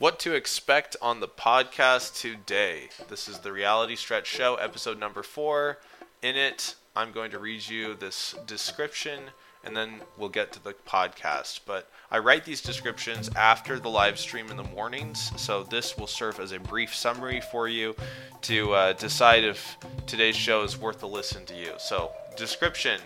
What to expect on the podcast today. This is the Reality Stretch Show, episode number four. In it, I'm going to read you this description and then we'll get to the podcast. But I write these descriptions after the live stream in the mornings, so this will serve as a brief summary for you to uh, decide if today's show is worth a listen to you. So, description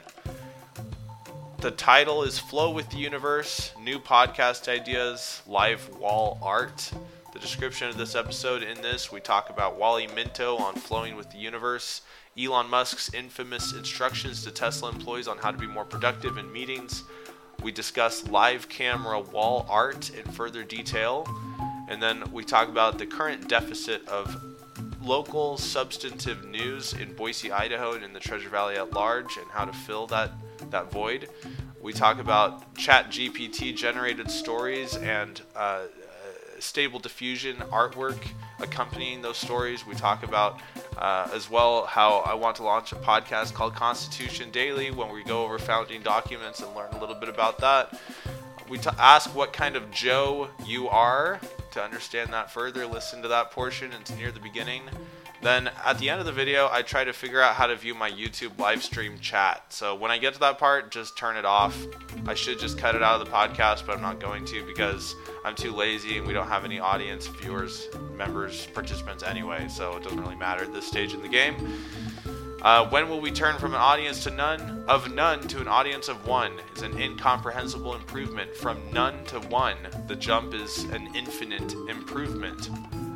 the title is Flow with the Universe New Podcast Ideas, Live Wall Art. The description of this episode in this, we talk about Wally Minto on flowing with the universe, Elon Musk's infamous instructions to Tesla employees on how to be more productive in meetings. We discuss live camera wall art in further detail. And then we talk about the current deficit of local substantive news in Boise, Idaho, and in the Treasure Valley at large, and how to fill that that void. We talk about Chat GPT generated stories and uh, stable diffusion artwork accompanying those stories. We talk about uh, as well how I want to launch a podcast called Constitution Daily when we go over founding documents and learn a little bit about that. We t- ask what kind of Joe you are to understand that further. Listen to that portion, it's near the beginning. Then at the end of the video, I try to figure out how to view my YouTube live stream chat. So when I get to that part, just turn it off. I should just cut it out of the podcast, but I'm not going to because I'm too lazy and we don't have any audience, viewers, members, participants anyway. So it doesn't really matter at this stage in the game. Uh, when will we turn from an audience to none of none to an audience of one is an incomprehensible improvement from none to one. The jump is an infinite improvement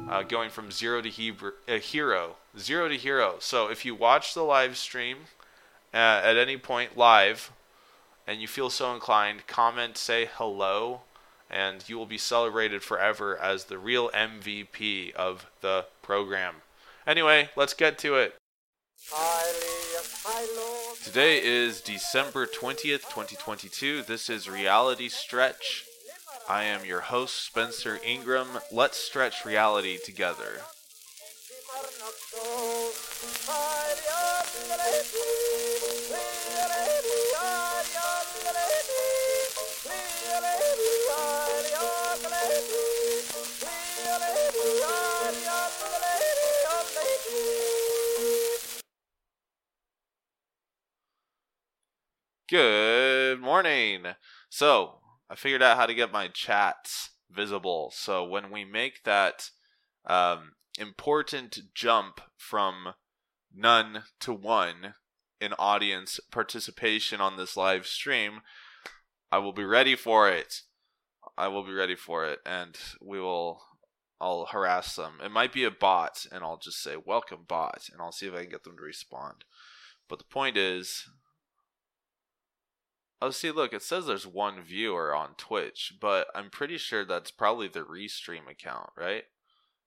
uh, going from zero to Hebrew, uh, hero, zero to hero. So if you watch the live stream uh, at any point live, and you feel so inclined, comment, say hello, and you will be celebrated forever as the real MVP of the program. Anyway, let's get to it. Today is December 20th, 2022. This is Reality Stretch. I am your host, Spencer Ingram. Let's stretch reality together. Good morning. So, I figured out how to get my chats visible. So when we make that um, important jump from none to one in audience participation on this live stream, I will be ready for it. I will be ready for it, and we will. I'll harass them. It might be a bot, and I'll just say "Welcome, bot," and I'll see if I can get them to respond. But the point is, Oh, see, look, it says there's one viewer on Twitch, but I'm pretty sure that's probably the Restream account, right?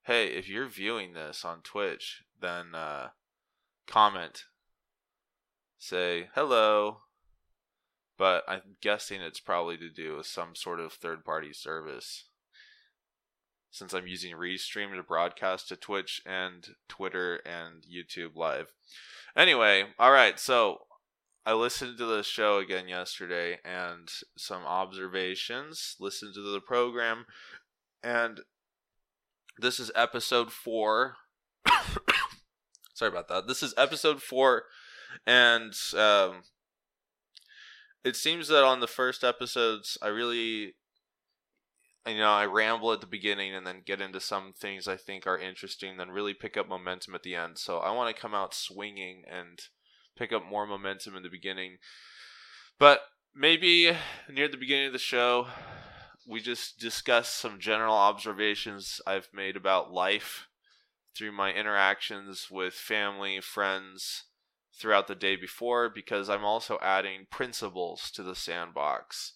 Hey, if you're viewing this on Twitch, then uh, comment. Say hello. But I'm guessing it's probably to do with some sort of third party service. Since I'm using Restream to broadcast to Twitch and Twitter and YouTube Live. Anyway, alright, so I listened to the show again yesterday and some observations, listened to the program, and this is episode four. Sorry about that. This is episode four, and um, it seems that on the first episodes, I really, you know, I ramble at the beginning and then get into some things I think are interesting, then really pick up momentum at the end. So I want to come out swinging and pick up more momentum in the beginning. But maybe near the beginning of the show, we just discuss some general observations I've made about life through my interactions with family, friends throughout the day before, because I'm also adding principles to the sandbox.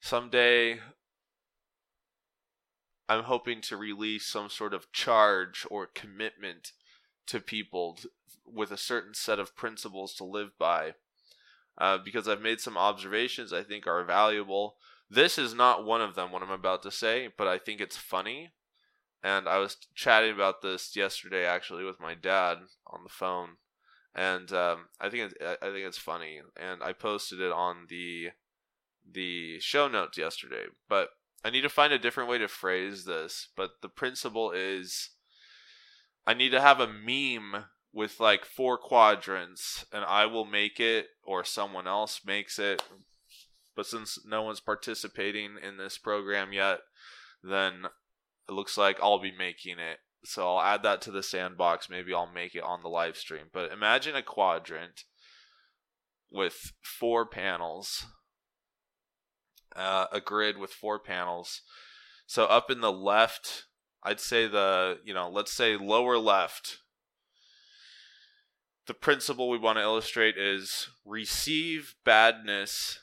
Someday, I'm hoping to release some sort of charge or commitment to people with a certain set of principles to live by. Uh, because I've made some observations I think are valuable. This is not one of them, what I'm about to say, but I think it's funny. And I was chatting about this yesterday, actually, with my dad on the phone, and um, I think it, I think it's funny. And I posted it on the the show notes yesterday. But I need to find a different way to phrase this, but the principle is I need to have a meme with like four quadrants and I will make it or someone else makes it. But since no one's participating in this program yet, then it looks like I'll be making it. So I'll add that to the sandbox. Maybe I'll make it on the live stream. But imagine a quadrant with four panels, uh, a grid with four panels. So up in the left, I'd say the, you know, let's say lower left, the principle we want to illustrate is receive badness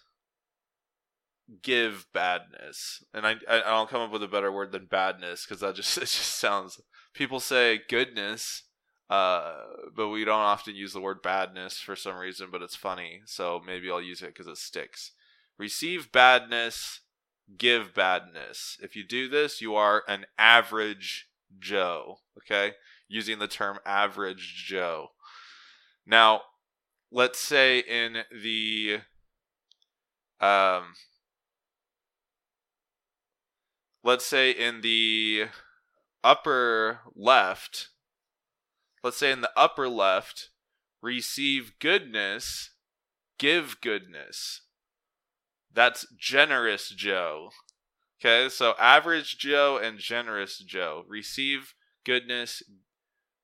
give badness. And i i'll come up with a better word than badness because that just it just sounds people say goodness uh but we don't often use the word badness for some reason but it's funny. So maybe i'll use it because it sticks. Receive badness give badness. If you do this you are an average joe okay? Using the term average joe. Now, let's say in the um let's say in the upper left, let's say in the upper left, receive goodness, give goodness. That's generous Joe. Okay, so average Joe and generous Joe. Receive goodness,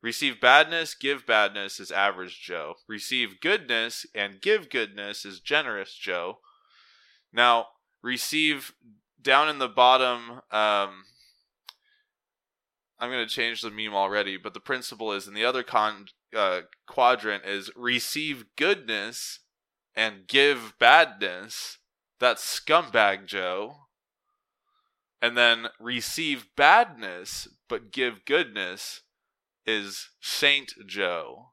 Receive badness, give badness is average Joe. Receive goodness and give goodness is generous Joe. Now, receive down in the bottom, um, I'm going to change the meme already, but the principle is in the other con, uh, quadrant is receive goodness and give badness. That's scumbag Joe. And then receive badness but give goodness is Saint Joe.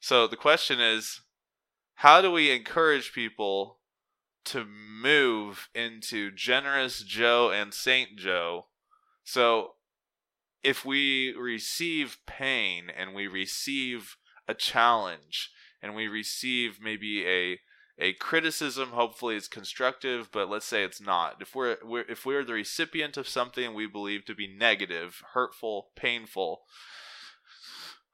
So the question is how do we encourage people to move into generous Joe and Saint Joe? So if we receive pain and we receive a challenge and we receive maybe a a criticism hopefully it's constructive but let's say it's not if we're, we're if we're the recipient of something we believe to be negative hurtful painful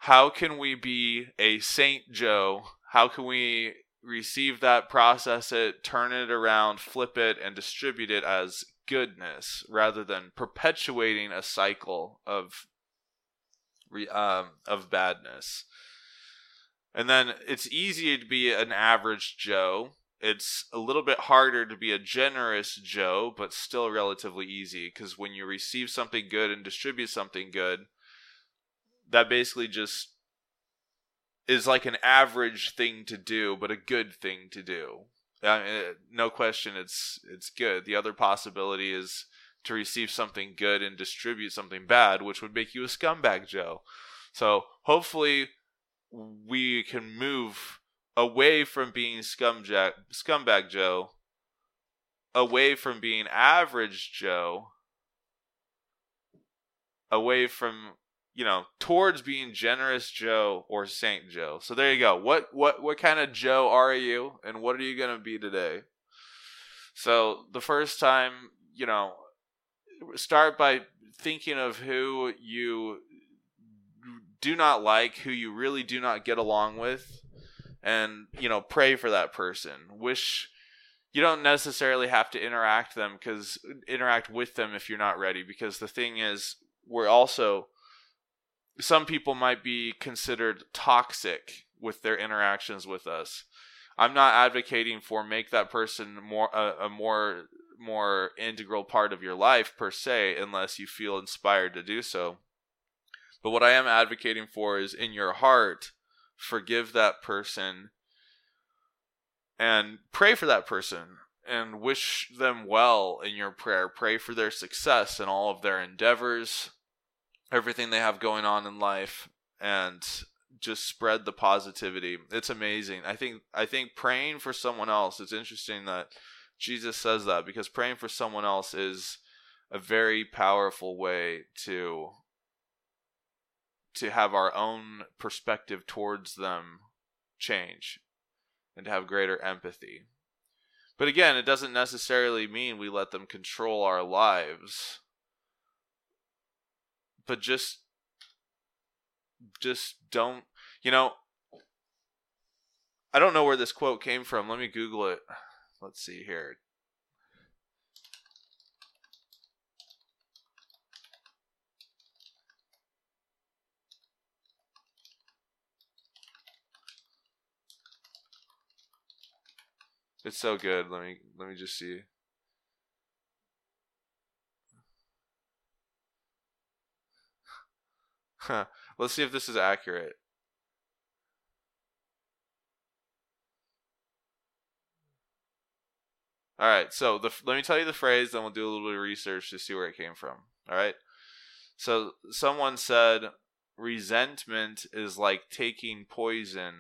how can we be a Saint Joe? How can we receive that, process it, turn it around, flip it, and distribute it as goodness rather than perpetuating a cycle of um, of badness. And then it's easy to be an average Joe. It's a little bit harder to be a generous Joe, but still relatively easy because when you receive something good and distribute something good, that basically just is like an average thing to do, but a good thing to do. I mean, no question, it's it's good. The other possibility is to receive something good and distribute something bad, which would make you a scumbag Joe. So hopefully, we can move away from being scumjack, scumbag Joe, away from being average Joe, away from you know, towards being generous Joe or Saint Joe. So there you go. What what what kind of Joe are you and what are you going to be today? So the first time, you know, start by thinking of who you do not like, who you really do not get along with and, you know, pray for that person. Wish you don't necessarily have to interact them cuz interact with them if you're not ready because the thing is we're also some people might be considered toxic with their interactions with us. I'm not advocating for make that person more a, a more more integral part of your life per se unless you feel inspired to do so. But what I am advocating for is in your heart forgive that person and pray for that person and wish them well in your prayer. Pray for their success in all of their endeavors everything they have going on in life and just spread the positivity. It's amazing. I think I think praying for someone else, it's interesting that Jesus says that because praying for someone else is a very powerful way to to have our own perspective towards them change and to have greater empathy. But again, it doesn't necessarily mean we let them control our lives. But just just don't, you know, I don't know where this quote came from. Let me Google it. Let's see here. It's so good. Let me let me just see. Huh. Let's see if this is accurate. All right, so the, let me tell you the phrase, then we'll do a little bit of research to see where it came from. All right. So someone said resentment is like taking poison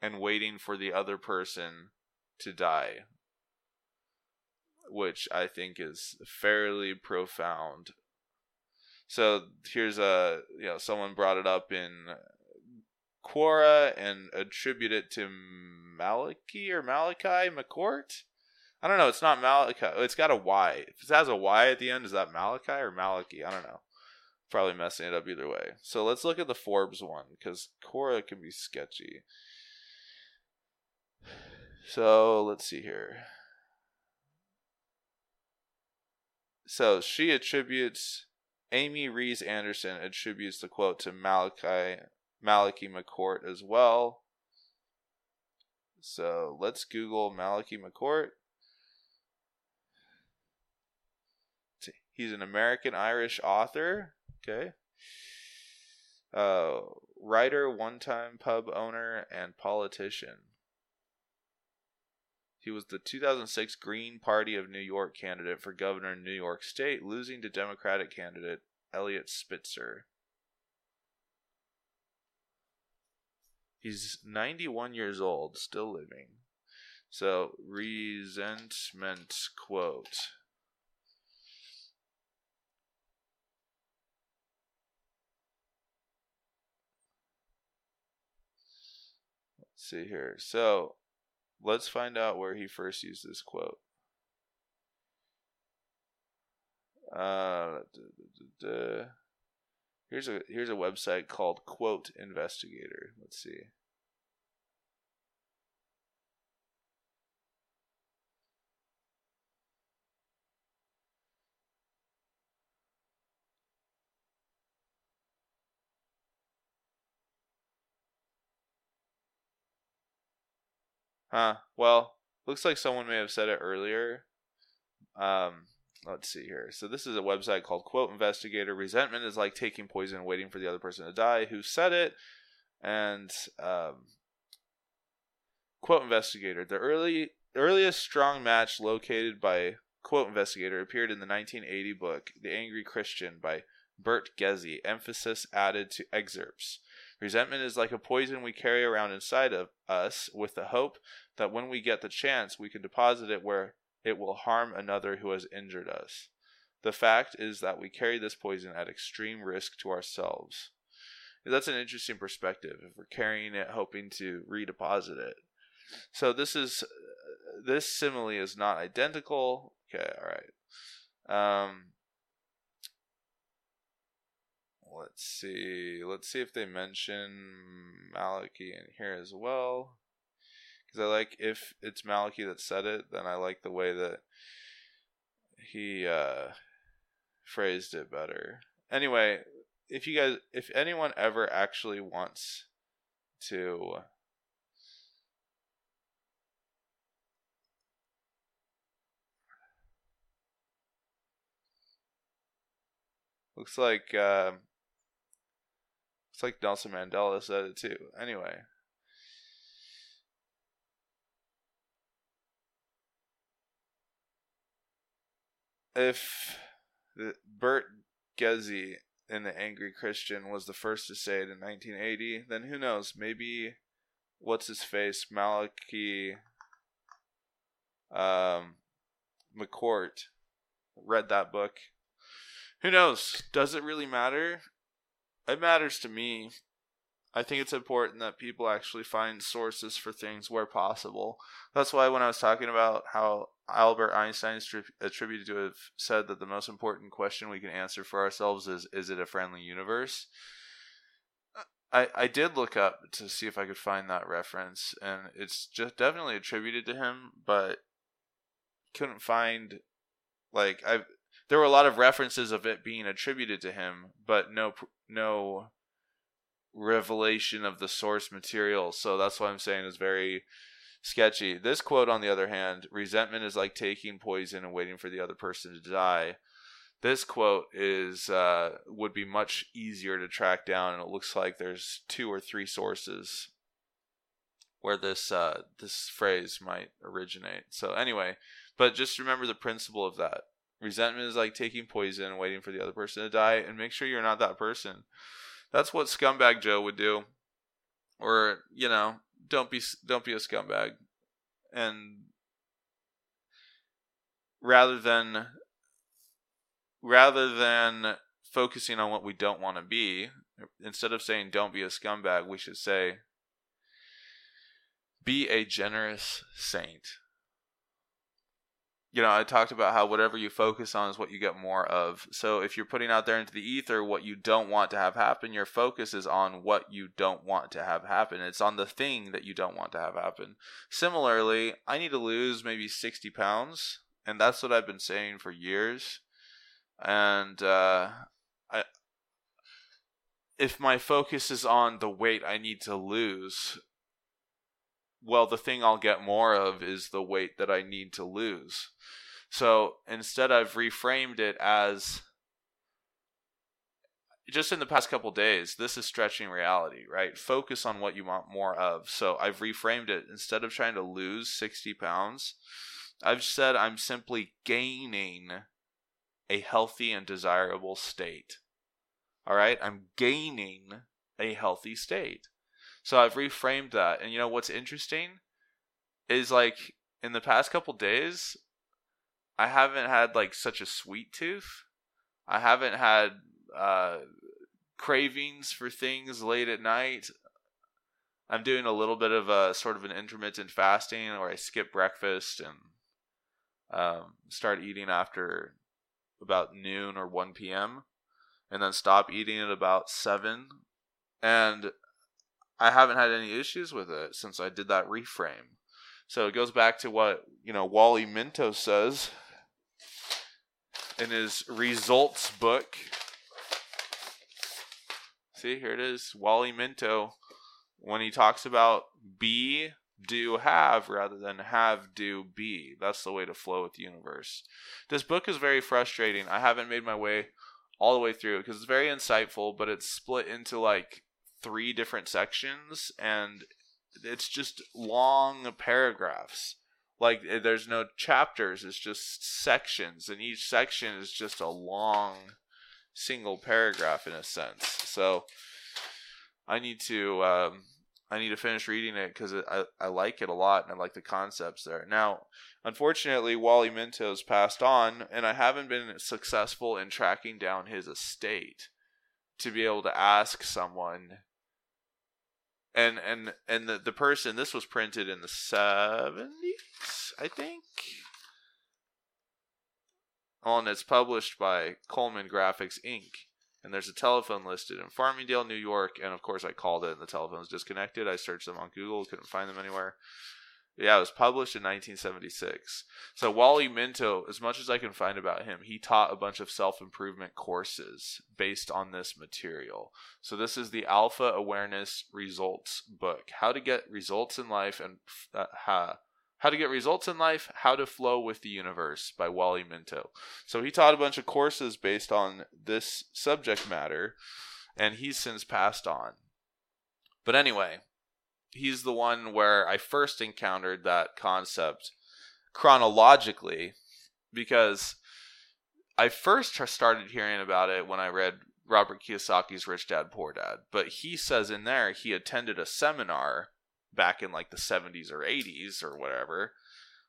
and waiting for the other person to die, which I think is fairly profound. So here's a you know someone brought it up in Quora and attribute it to Malachi or Malachy McCourt. I don't know. It's not Malachi. Oh, it's got a Y. If it has a Y at the end, is that Malachi or Malachi? I don't know. Probably messing it up either way. So let's look at the Forbes one because Quora can be sketchy. So let's see here. So she attributes Amy Rees Anderson attributes the quote to Malachi Malachy McCourt as well. So let's Google Malachy McCourt. He's an American Irish author. Okay. Uh, writer, one time pub owner, and politician. He was the 2006 Green Party of New York candidate for governor in New York State, losing to Democratic candidate Eliot Spitzer. He's 91 years old, still living. So, resentment quote. Let's see here. So, Let's find out where he first used this quote. Uh, here's a here's a website called Quote Investigator. Let's see. Huh. Well, looks like someone may have said it earlier. Um, let's see here. So this is a website called Quote Investigator. Resentment is like taking poison and waiting for the other person to die. Who said it? And um, Quote Investigator. The early earliest strong match located by Quote Investigator appeared in the 1980 book The Angry Christian by Bert Ghezzi. Emphasis added to excerpts. Resentment is like a poison we carry around inside of us with the hope that when we get the chance, we can deposit it where it will harm another who has injured us. The fact is that we carry this poison at extreme risk to ourselves. That's an interesting perspective if we're carrying it hoping to redeposit it. So this is this simile is not identical. Okay, all right. Um let's see. Let's see if they mention Malachi in here as well because I like if it's Malachi that said it, then I like the way that he uh, phrased it better. Anyway, if you guys, if anyone ever actually wants to. Looks like uh, looks like Nelson Mandela said it too. Anyway, if Bert Ghezzi in The Angry Christian was the first to say it in 1980, then who knows? Maybe what's his face Malachi um, McCourt read that book. Who knows? Does it really matter? It matters to me. I think it's important that people actually find sources for things where possible. That's why when I was talking about how Albert Einstein is attributed to have said that the most important question we can answer for ourselves is is it a friendly universe? I, I did look up to see if I could find that reference, and it's just definitely attributed to him, but couldn't find like I there were a lot of references of it being attributed to him, but no no revelation of the source material. So that's why I'm saying is very sketchy. This quote, on the other hand, resentment is like taking poison and waiting for the other person to die. This quote is uh, would be much easier to track down, and it looks like there's two or three sources where this uh, this phrase might originate. So anyway, but just remember the principle of that. Resentment is like taking poison and waiting for the other person to die, and make sure you're not that person. That's what scumbag Joe would do. Or, you know, don't be don't be a scumbag. And rather than rather than focusing on what we don't want to be, instead of saying don't be a scumbag, we should say be a generous saint you know, I talked about how whatever you focus on is what you get more of. So if you're putting out there into the ether what you don't want to have happen, your focus is on what you don't want to have happen. It's on the thing that you don't want to have happen. Similarly, I need to lose maybe 60 pounds, and that's what I've been saying for years. And uh, I, if my focus is on the weight I need to lose, well, the thing I'll get more of is the weight that I need to lose. So instead, I've reframed it as just in the past couple days, this is stretching reality, right? Focus on what you want more of. So I've reframed it. Instead of trying to lose 60 pounds, I've said I'm simply gaining a healthy and desirable state. All right? I'm gaining a healthy state. So I've reframed that. And you know what's interesting is like in the past couple days, I haven't had like such a sweet tooth. I haven't had uh, cravings for things late at night. I'm doing a little bit of a sort of an intermittent fasting where I skip breakfast and um, start eating after about noon or 1 p.m. and then stop eating at about 7. And I haven't had any issues with it since I did that reframe. So it goes back to what, you know, Wally Minto says in his results book. See, here it is. Wally Minto when he talks about be, do, have rather than have, do, be. That's the way to flow with the universe. This book is very frustrating. I haven't made my way all the way through because it's very insightful, but it's split into like three different sections and it's just long paragraphs. Like eh, there's no chapters it's just sections and each section is just a long single paragraph in a sense. So i need to um, i need to finish reading it because I, I like it a lot and i like the concepts there. Now unfortunately wally minto's passed on and i haven't been successful in tracking down his estate to be able to ask someone and and and the, the person this was printed in the 70s i think. Oh, and it's published by coleman graphics inc. And there's a telephone listed in farmingdale new york and of course i called it and the telephone was disconnected. I searched them on google couldn't find them anywhere yeah, it was published in 1976. So Wally Minto, as much as I can find about him, he taught a bunch of self-improvement courses based on this material. So this is the Alpha Awareness Results book: How to get results in life and uh, how, how to get results in life, how to flow with the universe by Wally Minto. So he taught a bunch of courses based on this subject matter, and he's since passed on. But anyway, he's the one where I first encountered that concept chronologically because I first started hearing about it when I read Robert Kiyosaki's Rich Dad Poor Dad. But he says in there he attended a seminar back in like the 70s or 80s or whatever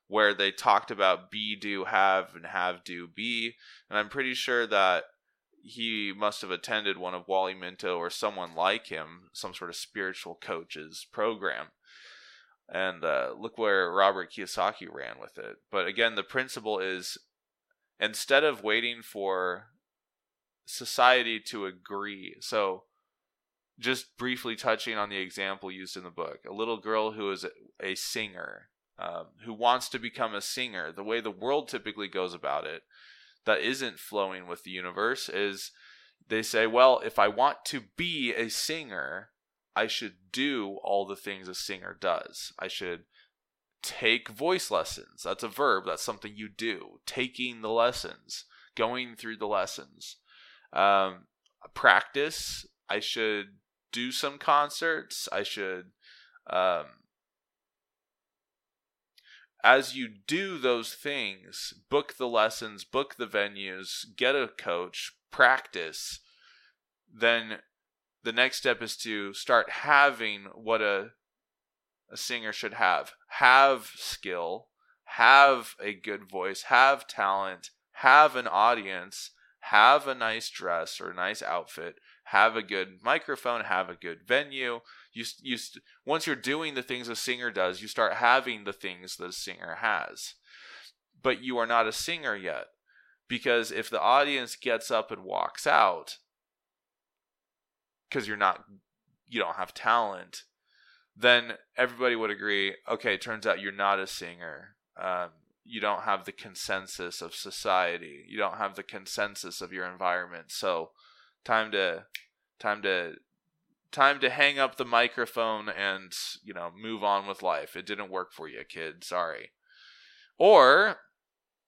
where they talked about be, do, have, and have, do, be. And I'm pretty sure that he must have attended one of Wally Minto or someone like him, some sort of spiritual coach's program. And uh, look where Robert Kiyosaki ran with it. But again, the principle is instead of waiting for society to agree, so just briefly touching on the example used in the book a little girl who is a singer, um, who wants to become a singer, the way the world typically goes about it, that isn't flowing with the universe, is they say, well, if I want to be a singer, I should do all the things a singer does. I should take voice lessons. That's a verb, that's something you do. Taking the lessons, going through the lessons. Um, practice, I should do some concerts. I should, um, as you do those things, book the lessons, book the venues, get a coach, practice. Then the next step is to start having what a a singer should have. Have skill, have a good voice, have talent, have an audience, have a nice dress or a nice outfit, have a good microphone, have a good venue. You you once you're doing the things a singer does, you start having the things that a singer has. But you are not a singer yet. Because if the audience gets up and walks out because you're not you don't have talent, then everybody would agree, okay, it turns out you're not a singer. Um, you don't have the consensus of society. You don't have the consensus of your environment. So time to time to time to hang up the microphone and you know move on with life. It didn't work for you kid. Sorry. Or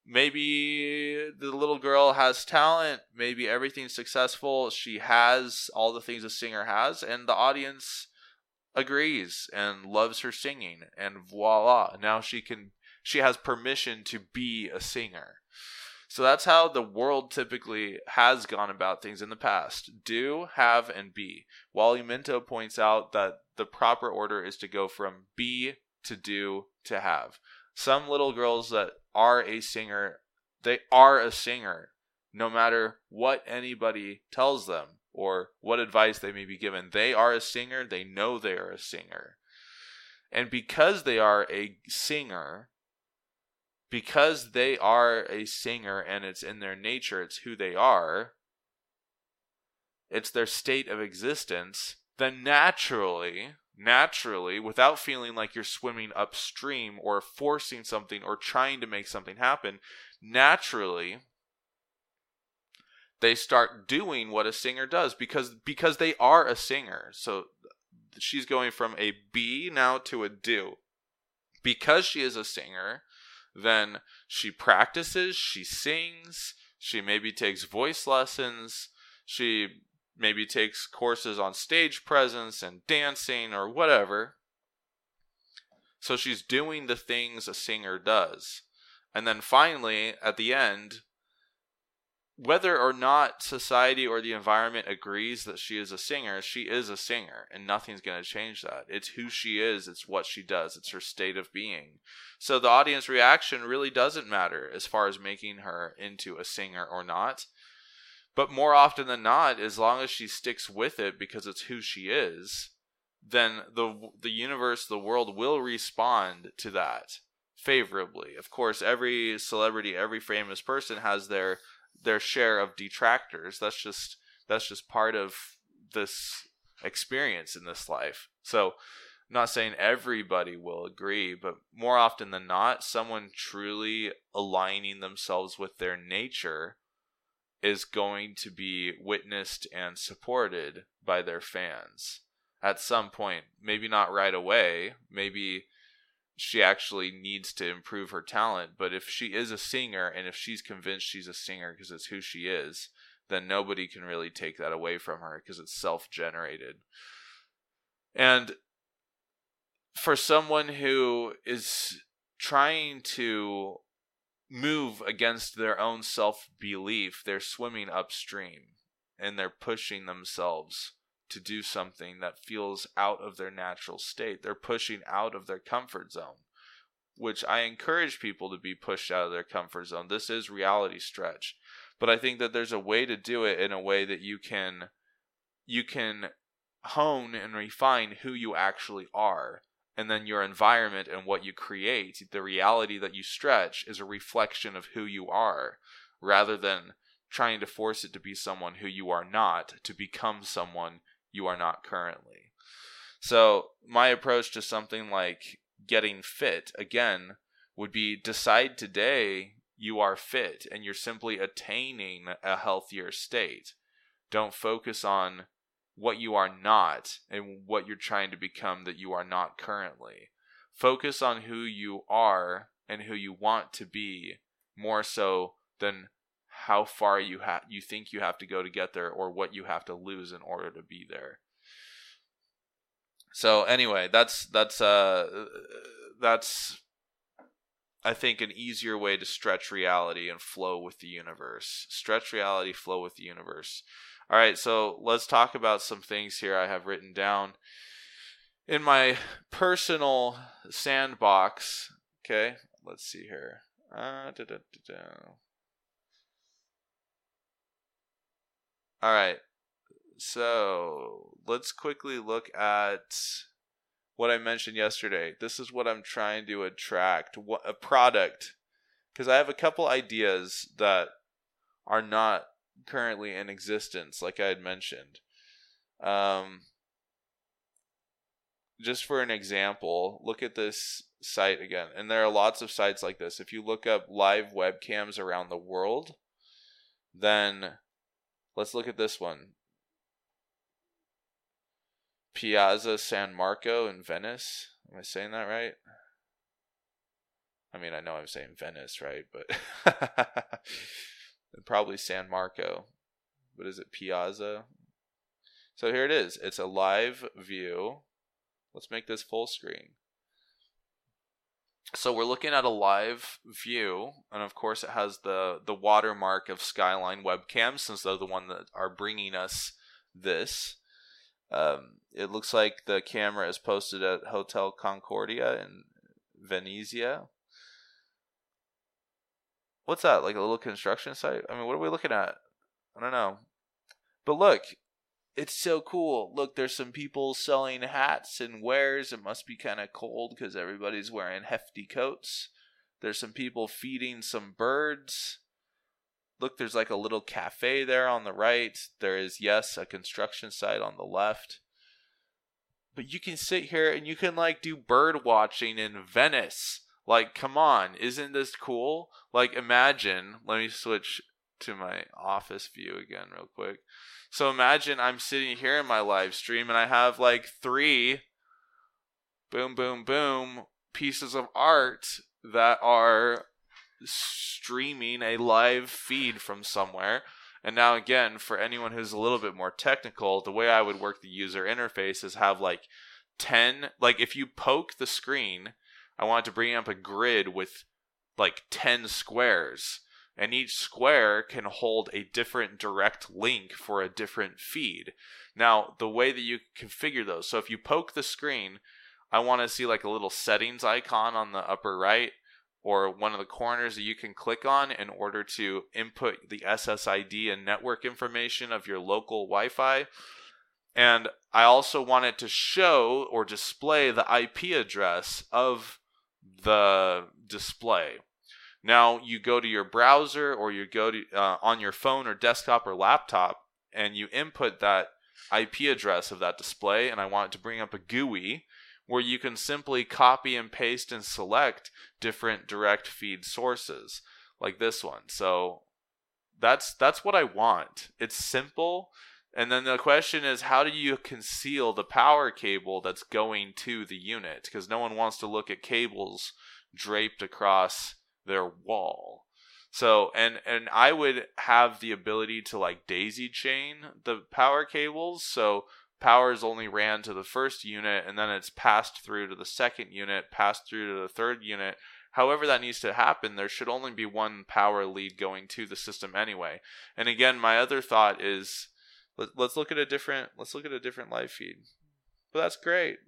maybe the little girl has talent. Maybe everything's successful. She has all the things a singer has and the audience agrees and loves her singing and voila. Now she can she has permission to be a singer so that's how the world typically has gone about things in the past do, have, and be. Wally Minto points out that the proper order is to go from be to do to have. Some little girls that are a singer, they are a singer no matter what anybody tells them or what advice they may be given. They are a singer, they know they are a singer. And because they are a singer, because they are a singer and it's in their nature, it's who they are, it's their state of existence, then naturally, naturally, without feeling like you're swimming upstream or forcing something or trying to make something happen, naturally, they start doing what a singer does because because they are a singer. So she's going from a be now to a do. Because she is a singer, then she practices, she sings, she maybe takes voice lessons, she maybe takes courses on stage presence and dancing or whatever. So she's doing the things a singer does. And then finally, at the end, whether or not society or the environment agrees that she is a singer, she is a singer, and nothing's going to change that. It's who she is, it's what she does, it's her state of being. So the audience reaction really doesn't matter as far as making her into a singer or not. But more often than not, as long as she sticks with it because it's who she is, then the the universe, the world will respond to that favorably. Of course, every celebrity, every famous person has their their share of detractors. That's just that's just part of this experience in this life. So I'm not saying everybody will agree, but more often than not, someone truly aligning themselves with their nature is going to be witnessed and supported by their fans at some point. Maybe not right away, maybe she actually needs to improve her talent. But if she is a singer and if she's convinced she's a singer because it's who she is, then nobody can really take that away from her because it's self generated. And for someone who is trying to move against their own self belief, they're swimming upstream and they're pushing themselves to do something that feels out of their natural state. They're pushing out of their comfort zone, which I encourage people to be pushed out of their comfort zone. This is reality stretch. but I think that there's a way to do it in a way that you can you can hone and refine who you actually are and then your environment and what you create the reality that you stretch is a reflection of who you are rather than trying to force it to be someone who you are not to become someone you are not currently so my approach to something like getting fit again would be decide today you are fit and you're simply attaining a healthier state don't focus on what you are not and what you're trying to become that you are not currently. Focus on who you are and who you want to be more so than how far you have you think you have to go to get there or what you have to lose in order to be there. So anyway, that's that's uh that's I think an easier way to stretch reality and flow with the universe. Stretch reality, flow with the universe. All right, so let's talk about some things here I have written down in my personal sandbox. Okay, let's see here. Uh, All right, so let's quickly look at what I mentioned yesterday. This is what I'm trying to attract a product because I have a couple ideas that are not currently in existence, like I had mentioned. Um, just for an example, look at this site again. And there are lots of sites like this. If you look up live webcams around the world, then let's look at this one. Piazza San Marco in Venice. Am I saying that right? I mean, I know I'm saying Venice, right? But probably San Marco. What is it? Piazza. So here it is. It's a live view. Let's make this full screen. So we're looking at a live view, and of course it has the the watermark of Skyline webcam, since they're the one that are bringing us this. Um, it looks like the camera is posted at Hotel Concordia in Venezia what's that? Like a little construction site? I mean, what are we looking at? I don't know. But look, it's so cool. Look, there's some people selling hats and wares. It must be kind of cold because everybody's wearing hefty coats. There's some people feeding some birds. Look, there's like a little cafe there on the right. There is, yes, a construction site on the left. But you can sit here and you can like do bird watching in Venice like, come on, isn't this cool? Like, imagine, let me switch to my office view again, real quick. So imagine I'm sitting here in my live stream and I have like three boom, boom, boom pieces of art that are streaming a live feed from somewhere. And now, again, for anyone who's a little bit more technical, the way I would work the user interface is have like 10, like if you poke the screen I wanted to bring up a grid with like 10 squares, and each square can hold a different direct link for a different feed. Now, the way that you configure those, so if you poke the screen, I want to see like a little settings icon on the upper right or one of the corners that you can click on in order to input the SSID and network information of your local Wi Fi. And I also want it to show or display the IP address of the display. Now you go to your browser or you go to uh, on your phone or desktop or laptop and you input that IP address of that display and I want to bring up a GUI where you can simply copy and paste and select different direct feed sources like this one. So that's that's what I want. It's simple and then the question is, how do you conceal the power cable that's going to the unit? Because no one wants to look at cables draped across their wall. So, and and I would have the ability to like daisy chain the power cables. So power is only ran to the first unit, and then it's passed through to the second unit, passed through to the third unit. However, that needs to happen, there should only be one power lead going to the system anyway. And again, my other thought is let, let's look at a different let's look at a different live feed. But that's great.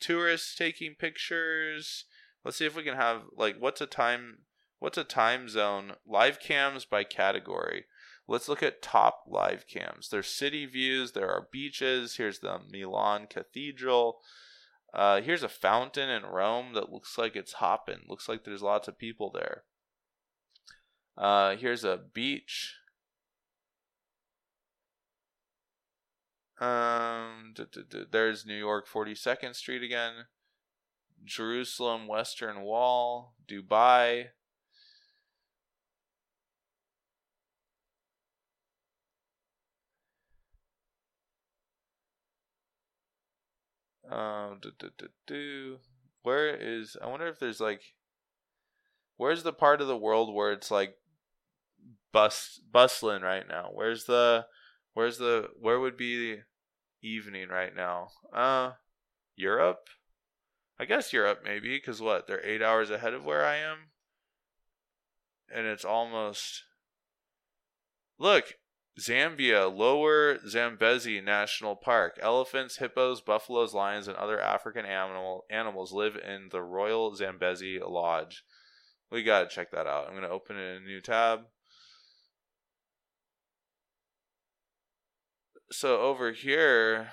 Tourists taking pictures. Let's see if we can have like what's a time what's a time zone live cams by category. Let's look at top live cams. There's city views, there are beaches. Here's the Milan Cathedral. Uh, here's a fountain in Rome that looks like it's hopping. Looks like there's lots of people there. Uh, here's a beach. Um, d- d- d- there's New York 42nd Street again. Jerusalem Western Wall, Dubai. Um, do, do, do. Where is? I wonder if there's like, where's the part of the world where it's like, bus bustling right now? Where's the, where's the, where would be the evening right now? Uh, Europe. I guess Europe maybe because what they're eight hours ahead of where I am, and it's almost. Look, Zambia, Lower Zambezi National Park. Elephants, hippos, buffaloes, lions, and other African animal animals live in the Royal Zambezi Lodge. We gotta check that out. I'm gonna open a new tab. So over here,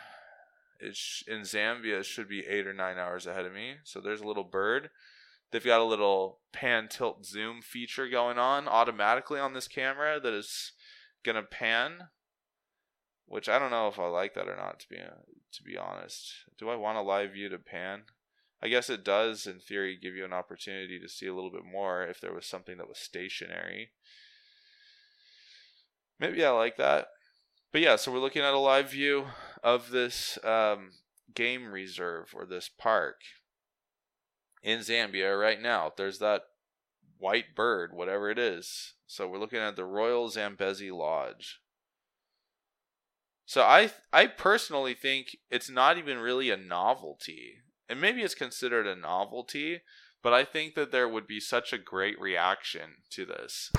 it's in Zambia. It should be eight or nine hours ahead of me. So there's a little bird. They've got a little pan tilt zoom feature going on automatically on this camera that is gonna pan, which I don't know if I like that or not. To be to be honest, do I want a live view to pan? I guess it does, in theory, give you an opportunity to see a little bit more if there was something that was stationary. Maybe I like that. But yeah, so we're looking at a live view of this um, game reserve or this park in Zambia right now. There's that white bird, whatever it is. So we're looking at the Royal Zambezi Lodge. So I I personally think it's not even really a novelty. And maybe it's considered a novelty, but I think that there would be such a great reaction to this.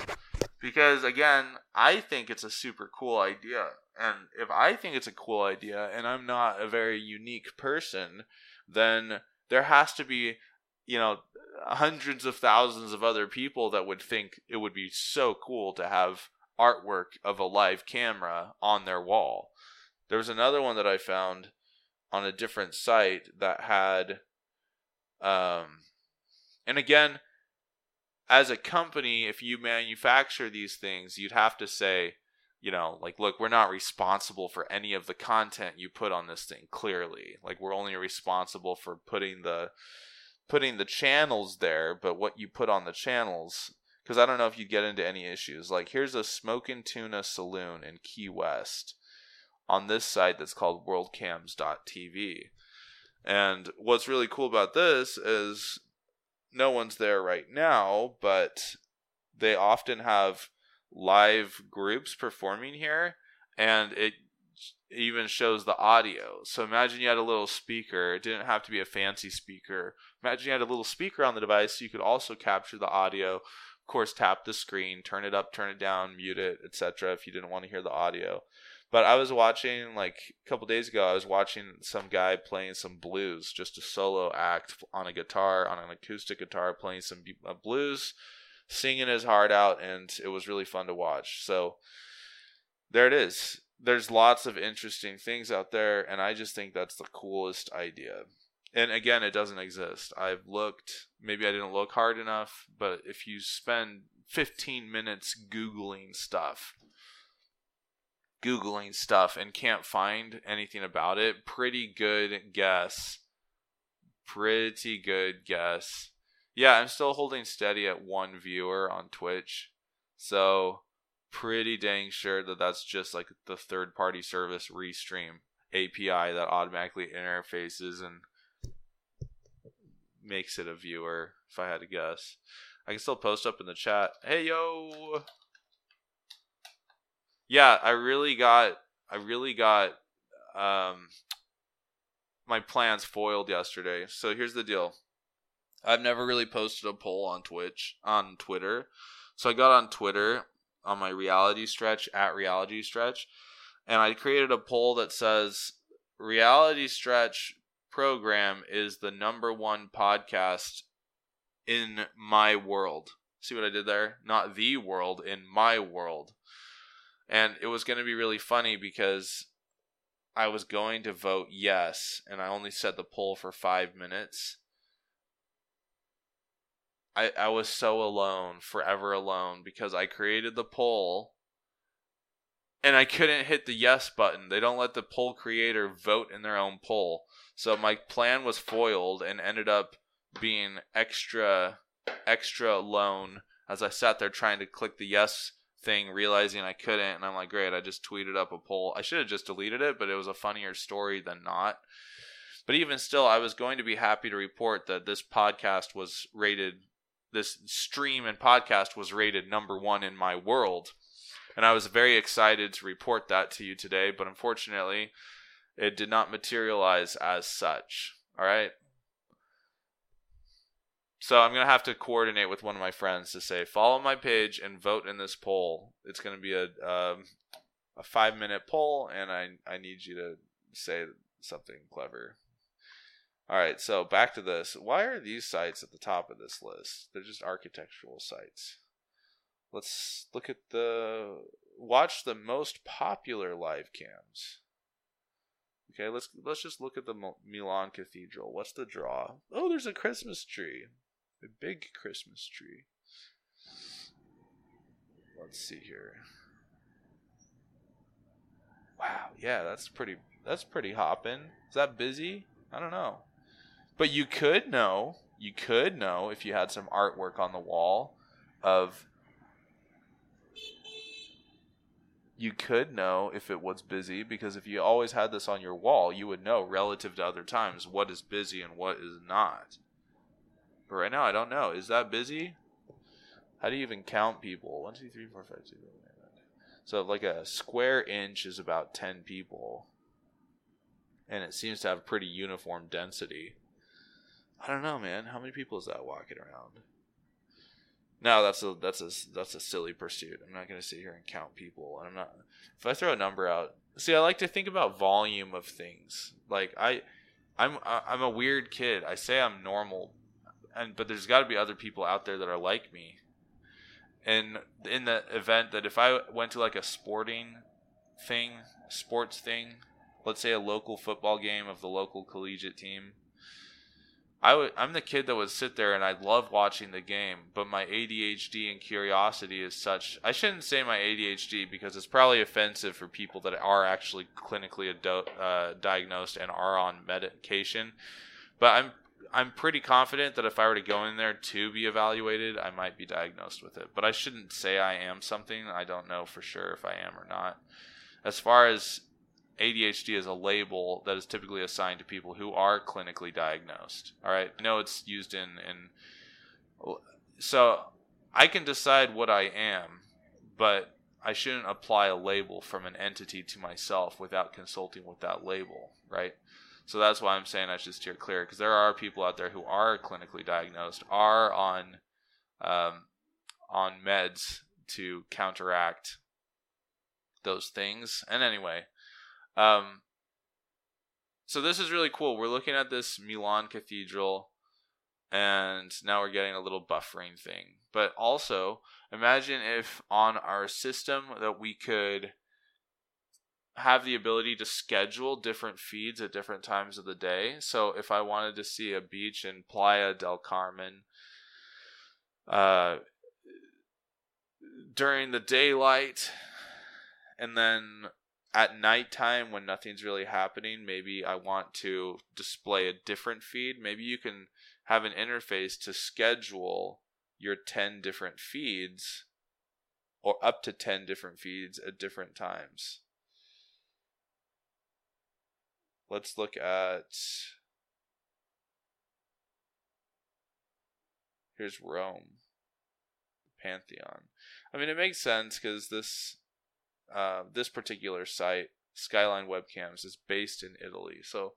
Because again, I think it's a super cool idea. And if I think it's a cool idea and I'm not a very unique person, then there has to be, you know, hundreds of thousands of other people that would think it would be so cool to have artwork of a live camera on their wall. There was another one that I found on a different site that had um and again as a company if you manufacture these things you'd have to say you know like look we're not responsible for any of the content you put on this thing clearly like we're only responsible for putting the putting the channels there but what you put on the channels because i don't know if you get into any issues like here's a smoking tuna saloon in key west on this site that's called worldcams.tv and what's really cool about this is no one's there right now but they often have live groups performing here and it even shows the audio. So imagine you had a little speaker. It didn't have to be a fancy speaker. Imagine you had a little speaker on the device so you could also capture the audio. Of course, tap the screen, turn it up, turn it down, mute it, etc. if you didn't want to hear the audio. But I was watching like a couple days ago. I was watching some guy playing some blues, just a solo act on a guitar, on an acoustic guitar, playing some uh, blues singing his heart out, and it was really fun to watch. So there it is. There's lots of interesting things out there, and I just think that's the coolest idea. And again, it doesn't exist. I've looked, maybe I didn't look hard enough, but if you spend 15 minutes Googling stuff, Googling stuff and can't find anything about it, pretty good guess. Pretty good guess yeah, I'm still holding steady at one viewer on Twitch. So, pretty dang sure that that's just like the third party service Restream API that automatically interfaces and makes it a viewer, if I had to guess. I can still post up in the chat. Hey, yo! Yeah, I really got. I really got. Um, my plans foiled yesterday. So here's the deal. I've never really posted a poll on Twitch on Twitter. So I got on Twitter on my reality stretch at reality stretch and I created a poll that says reality stretch program is the number one podcast in my world. See what I did there? Not the world, in my world. And it was going to be really funny because I was going to vote yes, and I only set the poll for five minutes. I, I was so alone, forever alone, because I created the poll and I couldn't hit the yes button. They don't let the poll creator vote in their own poll. So my plan was foiled and ended up being extra extra alone as I sat there trying to click the yes thing, realizing I couldn't, and I'm like, great, I just tweeted up a poll. I should have just deleted it, but it was a funnier story than not. But even still, I was going to be happy to report that this podcast was rated, this stream and podcast was rated number one in my world. And I was very excited to report that to you today, but unfortunately, it did not materialize as such. All right. So I'm gonna have to coordinate with one of my friends to say follow my page and vote in this poll. It's gonna be a um, a five minute poll, and I I need you to say something clever. All right, so back to this. Why are these sites at the top of this list? They're just architectural sites. Let's look at the watch the most popular live cams. Okay, let's let's just look at the Milan Cathedral. What's the draw? Oh, there's a Christmas tree. A big Christmas tree. Let's see here. Wow, yeah, that's pretty that's pretty hopping. Is that busy? I don't know. But you could know, you could know if you had some artwork on the wall of you could know if it was busy because if you always had this on your wall, you would know relative to other times what is busy and what is not. But right now, I don't know. Is that busy? How do you even count people? One, two, three, four, five, six, seven, eight, nine. So, like a square inch is about 10 people. And it seems to have pretty uniform density. I don't know, man. How many people is that walking around? No, that's a that's a that's a silly pursuit. I'm not going to sit here and count people. I'm not. If I throw a number out, see, I like to think about volume of things. Like I, I'm I'm a weird kid. I say I'm normal, and but there's got to be other people out there that are like me. And in the event that if I went to like a sporting thing, sports thing, let's say a local football game of the local collegiate team, I'm the kid that would sit there and I love watching the game, but my ADHD and curiosity is such I shouldn't say my ADHD because it's probably offensive for people that are actually clinically ado- uh, diagnosed and are on medication. But I'm I'm pretty confident that if I were to go in there to be evaluated, I might be diagnosed with it. But I shouldn't say I am something. I don't know for sure if I am or not. As far as ADHD is a label that is typically assigned to people who are clinically diagnosed. All right. I know it's used in in so I can decide what I am, but I shouldn't apply a label from an entity to myself without consulting with that label, right? So that's why I'm saying I should steer clear because there are people out there who are clinically diagnosed, are on um, on meds to counteract those things. And anyway, um, so this is really cool. We're looking at this Milan Cathedral, and now we're getting a little buffering thing. But also, imagine if on our system that we could have the ability to schedule different feeds at different times of the day. So if I wanted to see a beach in Playa del Carmen uh, during the daylight, and then at nighttime when nothing's really happening, maybe I want to display a different feed. Maybe you can have an interface to schedule your 10 different feeds or up to 10 different feeds at different times. Let's look at. Here's Rome, Pantheon. I mean, it makes sense because this uh, this particular site, Skyline Webcams, is based in Italy, so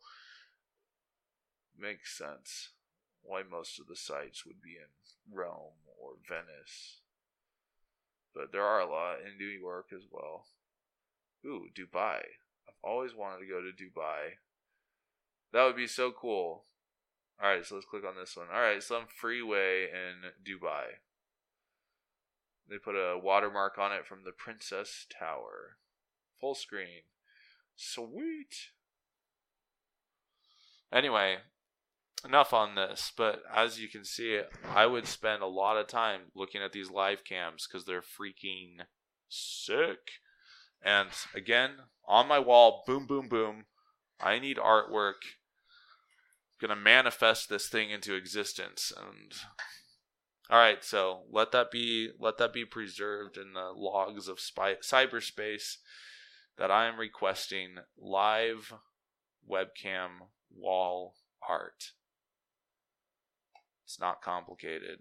makes sense why most of the sites would be in Rome or Venice. But there are a lot in New York as well. Ooh, Dubai. I've always wanted to go to Dubai. That would be so cool. Alright, so let's click on this one. Alright, some freeway in Dubai. They put a watermark on it from the Princess Tower. Full screen. Sweet. Anyway, enough on this, but as you can see, I would spend a lot of time looking at these live cams because they're freaking sick. And again, on my wall, boom, boom, boom. I need artwork. gonna manifest this thing into existence, and all right. So let that be let that be preserved in the logs of spy- cyberspace that I am requesting live webcam wall art. It's not complicated.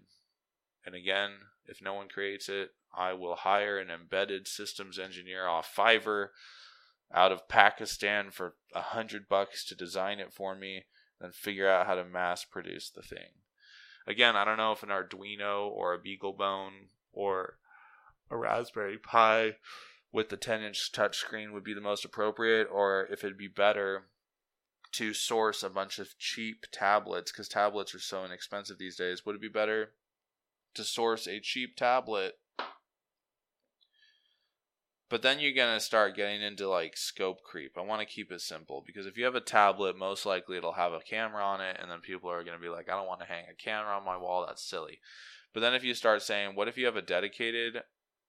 And again, if no one creates it, I will hire an embedded systems engineer off Fiverr out of Pakistan for a hundred bucks to design it for me, then figure out how to mass produce the thing. Again, I don't know if an Arduino or a BeagleBone or a Raspberry Pi with the 10 inch touchscreen would be the most appropriate, or if it'd be better to source a bunch of cheap tablets because tablets are so inexpensive these days. Would it be better to source a cheap tablet but then you're going to start getting into like scope creep. I want to keep it simple because if you have a tablet, most likely it'll have a camera on it, and then people are going to be like, I don't want to hang a camera on my wall. That's silly. But then if you start saying, what if you have a dedicated,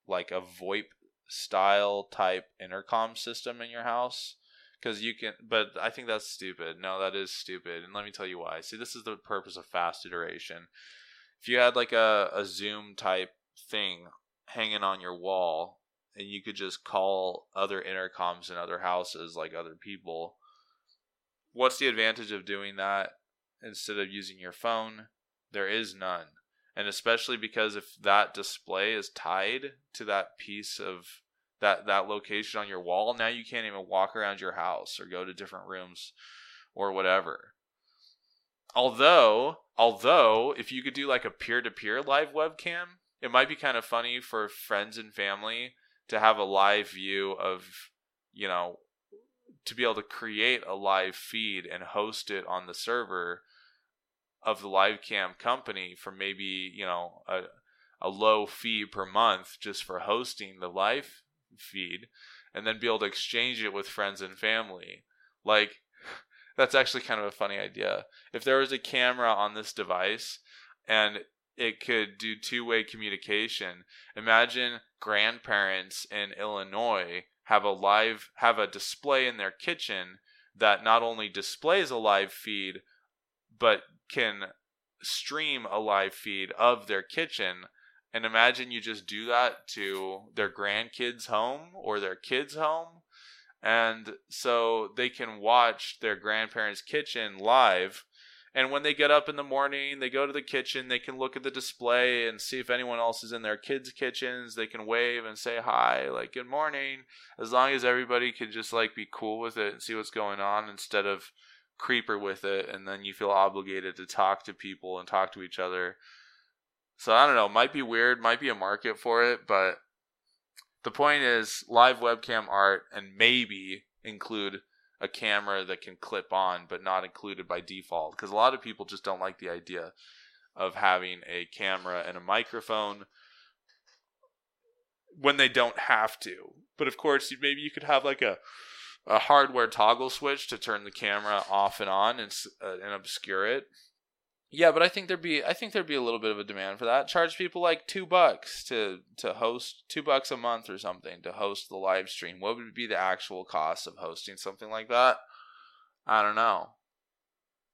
like a VoIP style type intercom system in your house? Because you can, but I think that's stupid. No, that is stupid. And let me tell you why. See, this is the purpose of fast iteration. If you had like a, a Zoom type thing hanging on your wall and you could just call other intercoms in other houses like other people. What's the advantage of doing that instead of using your phone? There is none. And especially because if that display is tied to that piece of that that location on your wall, now you can't even walk around your house or go to different rooms or whatever. Although, although if you could do like a peer-to-peer live webcam, it might be kind of funny for friends and family to have a live view of, you know, to be able to create a live feed and host it on the server of the live cam company for maybe, you know, a, a low fee per month just for hosting the live feed and then be able to exchange it with friends and family. Like, that's actually kind of a funny idea. If there was a camera on this device and it could do two way communication. Imagine grandparents in Illinois have a live have a display in their kitchen that not only displays a live feed but can stream a live feed of their kitchen. And imagine you just do that to their grandkids home or their kids home. And so they can watch their grandparents kitchen live and when they get up in the morning, they go to the kitchen, they can look at the display and see if anyone else is in their kids' kitchens. They can wave and say hi, like good morning, as long as everybody can just like be cool with it and see what's going on instead of creeper with it and then you feel obligated to talk to people and talk to each other. So I don't know, might be weird, might be a market for it, but the point is live webcam art and maybe include a camera that can clip on but not included by default because a lot of people just don't like the idea of having a camera and a microphone when they don't have to. But of course, maybe you could have like a a hardware toggle switch to turn the camera off and on and uh, and obscure it. Yeah, but I think there'd be I think there'd be a little bit of a demand for that. Charge people like two bucks to to host two bucks a month or something to host the live stream. What would be the actual cost of hosting something like that? I don't know.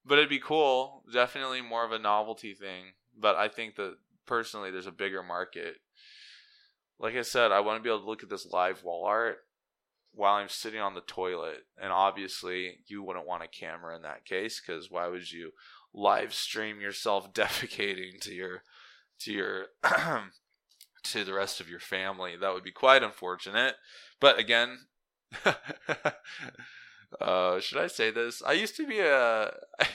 But it'd be cool. Definitely more of a novelty thing. But I think that personally there's a bigger market. Like I said, I want to be able to look at this live wall art while I'm sitting on the toilet. And obviously, you wouldn't want a camera in that case because why would you live stream yourself defecating to your to your to the rest of your family. That would be quite unfortunate. But again, uh, should I say this? I used to be a.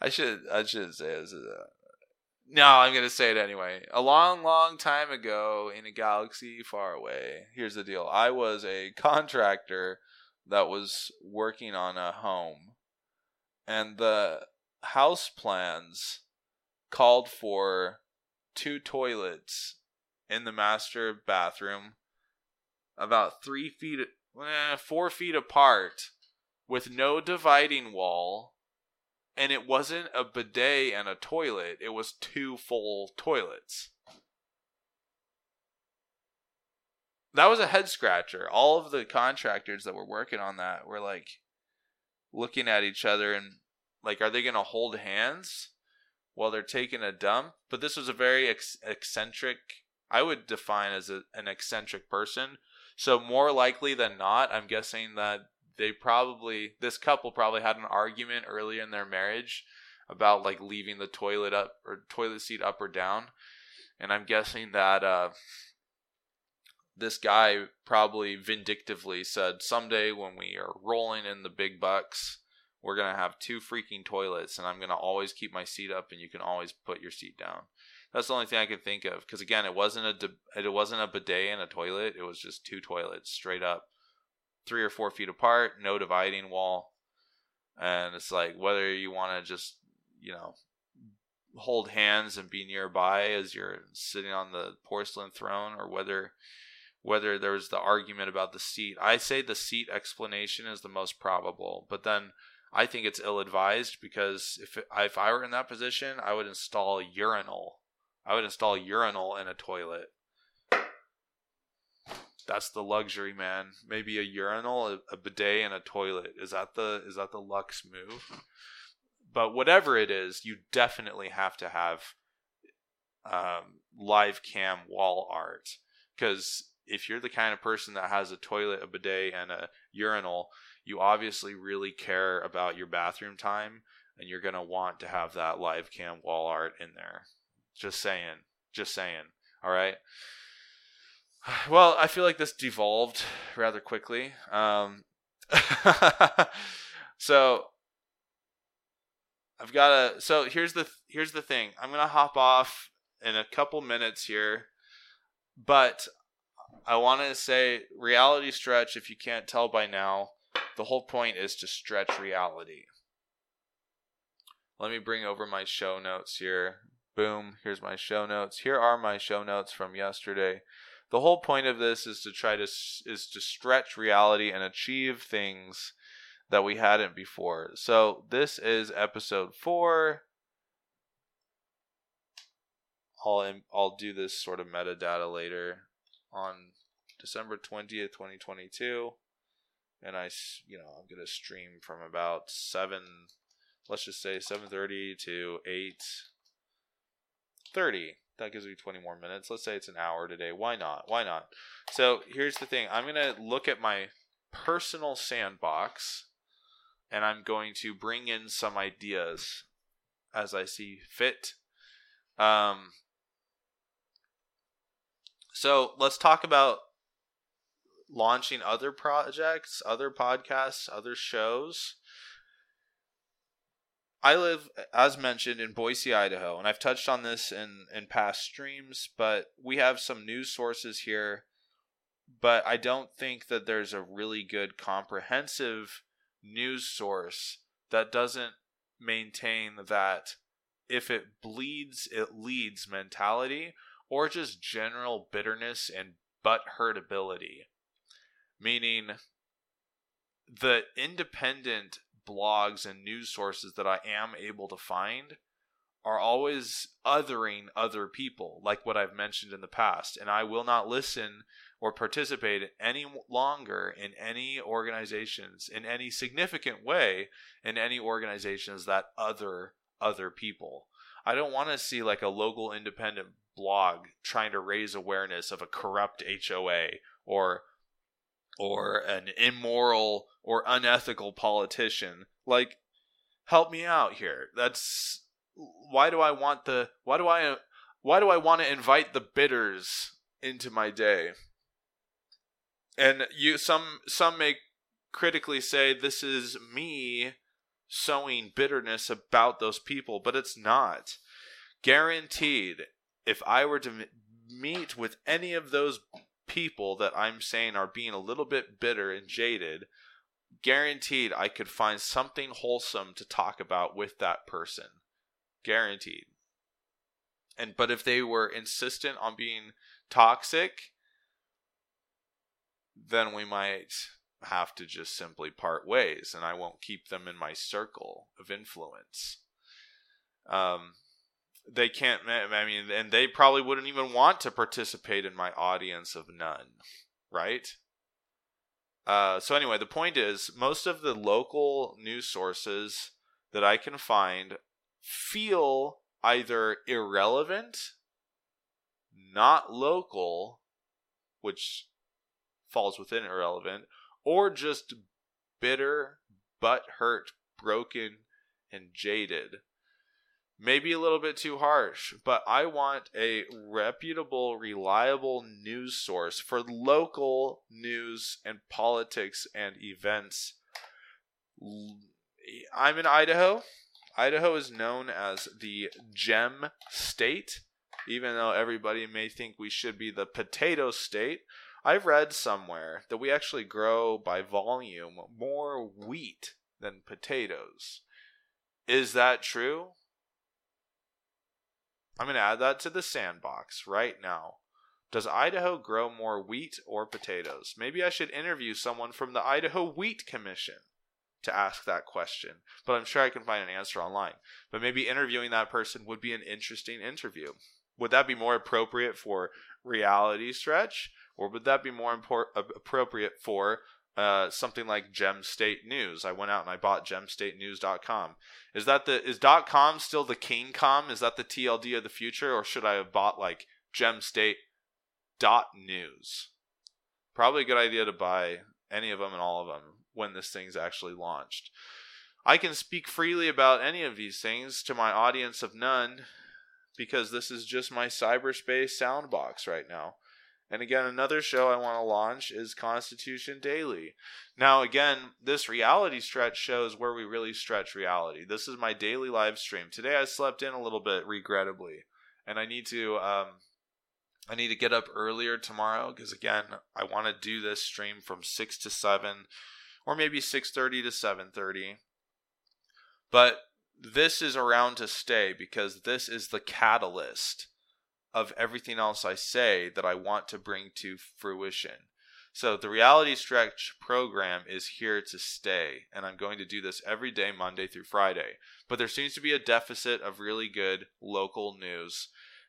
I should I should say this. Uh, no, I'm gonna say it anyway. A long, long time ago, in a galaxy far away. Here's the deal: I was a contractor that was working on a home, and the house plans called for two toilets in the master bathroom, about three feet, eh, four feet apart, with no dividing wall, and it wasn't a bidet and a toilet, it was two full toilets. That was a head scratcher. All of the contractors that were working on that were like looking at each other and like, are they going to hold hands while they're taking a dump? But this was a very ex- eccentric, I would define as a, an eccentric person. So, more likely than not, I'm guessing that they probably this couple probably had an argument earlier in their marriage about like leaving the toilet up or toilet seat up or down and i'm guessing that uh this guy probably vindictively said someday when we are rolling in the big bucks we're going to have two freaking toilets and i'm going to always keep my seat up and you can always put your seat down that's the only thing i can think of because again it wasn't a it wasn't a bidet and a toilet it was just two toilets straight up three or four feet apart, no dividing wall. And it's like whether you want to just, you know, hold hands and be nearby as you're sitting on the porcelain throne or whether whether there was the argument about the seat. I say the seat explanation is the most probable, but then I think it's ill advised because if if I were in that position, I would install urinal. I would install urinal in a toilet that's the luxury, man. Maybe a urinal, a, a bidet, and a toilet. Is that the is that the lux move? But whatever it is, you definitely have to have um, live cam wall art because if you're the kind of person that has a toilet, a bidet, and a urinal, you obviously really care about your bathroom time, and you're gonna want to have that live cam wall art in there. Just saying. Just saying. All right. Well, I feel like this devolved rather quickly. Um, so I've got a. So here's the here's the thing. I'm gonna hop off in a couple minutes here, but I want to say reality stretch. If you can't tell by now, the whole point is to stretch reality. Let me bring over my show notes here. Boom. Here's my show notes. Here are my show notes from yesterday the whole point of this is to try to is to stretch reality and achieve things that we hadn't before. So this is episode four. I'll I'll do this sort of metadata later on December twentieth, twenty twenty two, and I you know I'm gonna stream from about seven, let's just say seven thirty to eight thirty that gives me 20 more minutes. Let's say it's an hour today. Why not? Why not? So here's the thing I'm to look at my personal sandbox and I'm going to bring in some ideas as I see fit. Um, so let's talk about launching other projects, other podcasts, other shows. I live, as mentioned, in Boise, Idaho, and I've touched on this in, in past streams, but we have some news sources here. But I don't think that there's a really good comprehensive news source that doesn't maintain that if it bleeds, it leads mentality or just general bitterness and butt hurtability. Meaning, the independent blogs and news sources that I am able to find are always othering other people, like what I've mentioned in the past. And I will not listen or participate any longer in any organizations in any significant way in any organizations that other other people. I don't want to see like a local independent blog trying to raise awareness of a corrupt HOA or or an immoral or unethical politician. Like, help me out here. That's why do I want the why do I why do I want to invite the bitters into my day? And you some some may critically say this is me sowing bitterness about those people, but it's not. Guaranteed, if I were to meet with any of those people that I'm saying are being a little bit bitter and jaded, guaranteed I could find something wholesome to talk about with that person. Guaranteed. And but if they were insistent on being toxic, then we might have to just simply part ways and I won't keep them in my circle of influence. Um, they can't, I mean, and they probably wouldn't even want to participate in my audience of none, right? Uh, so, anyway, the point is most of the local news sources that I can find feel either irrelevant, not local, which falls within irrelevant, or just bitter, butt hurt, broken, and jaded. Maybe a little bit too harsh, but I want a reputable, reliable news source for local news and politics and events. I'm in Idaho. Idaho is known as the gem state, even though everybody may think we should be the potato state. I've read somewhere that we actually grow by volume more wheat than potatoes. Is that true? I'm going to add that to the sandbox right now. Does Idaho grow more wheat or potatoes? Maybe I should interview someone from the Idaho Wheat Commission to ask that question, but I'm sure I can find an answer online. But maybe interviewing that person would be an interesting interview. Would that be more appropriate for reality stretch or would that be more import- appropriate for uh, something like Gem State News? I went out and I bought gemstatenews.com. Is that the is .com still the king com? Is that the TLD of the future, or should I have bought like gemstate dot news? Probably a good idea to buy any of them and all of them when this thing's actually launched. I can speak freely about any of these things to my audience of none because this is just my cyberspace soundbox right now. And again, another show I want to launch is Constitution Daily. Now, again, this reality stretch shows where we really stretch reality. This is my daily live stream. Today I slept in a little bit, regrettably, and I need to um, I need to get up earlier tomorrow because again, I want to do this stream from six to seven, or maybe six thirty to seven thirty. But this is around to stay because this is the catalyst of everything else I say that I want to bring to fruition. So the reality stretch program is here to stay, and I'm going to do this every day, Monday through Friday. But there seems to be a deficit of really good local news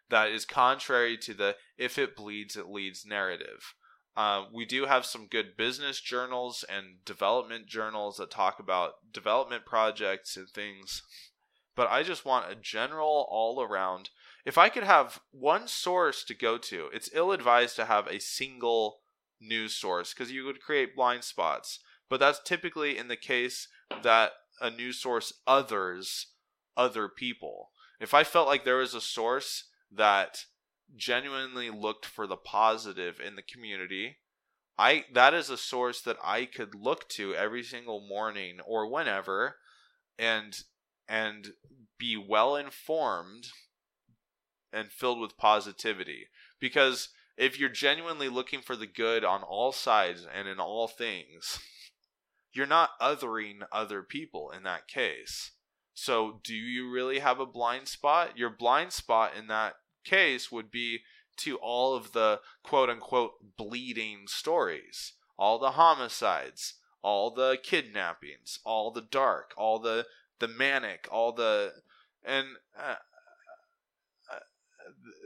that is contrary to the if it bleeds, it leads narrative. Uh, we do have some good business journals and development journals that talk about development projects and things, but I just want a general all around if I could have one source to go to, it's ill advised to have a single news source because you would create blind spots. But that's typically in the case that a news source others other people. If I felt like there was a source that genuinely looked for the positive in the community, I that is a source that I could look to every single morning or whenever and and be well informed and filled with positivity. Because if you're genuinely looking for the good on all sides and in all things, you're not othering other people in that case. So, do you really have a blind spot? Your blind spot in that case would be to all of the quote unquote bleeding stories, all the homicides, all the kidnappings, all the dark, all the the manic, all the and uh,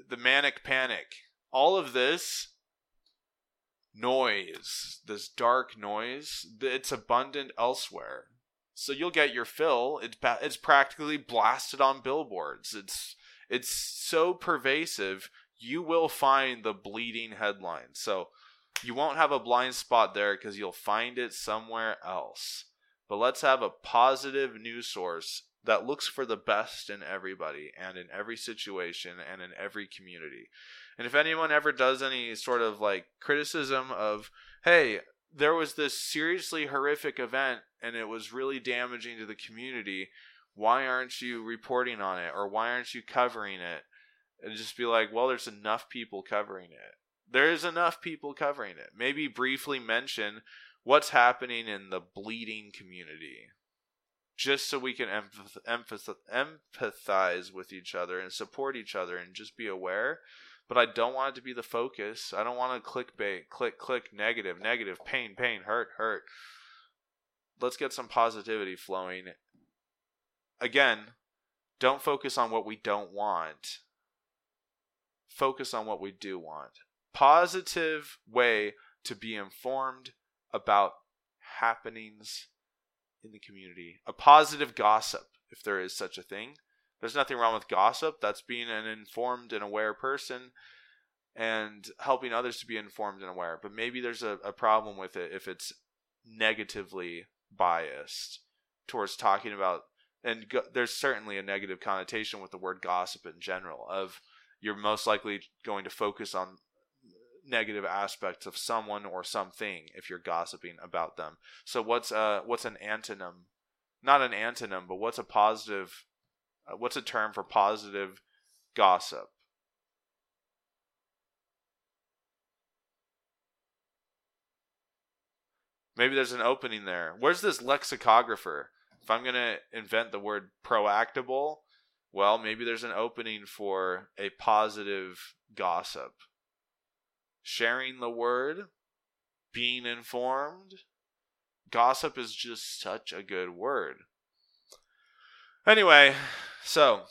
the manic panic, all of this noise, this dark noise, it's abundant elsewhere. So you'll get your fill. It's it's practically blasted on billboards. It's it's so pervasive. You will find the bleeding headlines. So you won't have a blind spot there because you'll find it somewhere else. But let's have a positive news source that looks for the best in everybody and in every situation and in every community. And if anyone ever does any sort of like criticism of, hey, there was this seriously horrific event and it was really damaging to the community, why aren't you reporting on it or why aren't you covering it? And just be like, well, there's enough people covering it. There's enough people covering it. Maybe briefly mention what's happening in the bleeding community just so we can empath- empathize with each other and support each other and just be aware. but I don't want it to be the focus. I don't want to clickbait, click, click, negative, negative, pain, pain, hurt, hurt. Let's get some positivity flowing. Again, don't focus on what we don't want. Focus on what we do want. Positive way to be informed about happenings in the community. A positive gossip, if there is such a thing. There's nothing wrong with gossip. That's being an informed and aware person and helping others to be informed and aware. But maybe there's a, a problem with it if it's negatively biased towards talking about and go, there's certainly a negative connotation with the word gossip in general of you're most likely going to focus on negative aspects of someone or something if you're gossiping about them. So what's uh what's an antonym? Not an antonym, but what's a positive uh, what's a term for positive gossip? Maybe there's an opening there. Where's this lexicographer? If I'm going to invent the word proactable, well, maybe there's an opening for a positive gossip. Sharing the word, being informed. Gossip is just such a good word. Anyway, so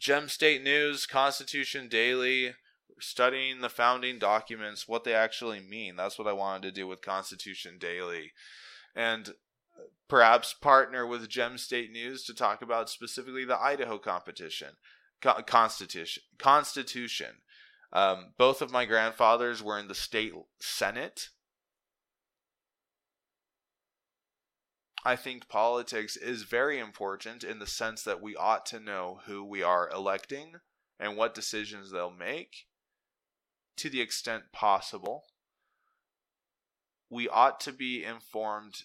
Gem State News, Constitution Daily, studying the founding documents, what they actually mean. That's what I wanted to do with Constitution Daily. And perhaps partner with Gem State News to talk about specifically the Idaho competition, co- constitution. Constitution. Um, both of my grandfathers were in the state senate. I think politics is very important in the sense that we ought to know who we are electing and what decisions they'll make to the extent possible. We ought to be informed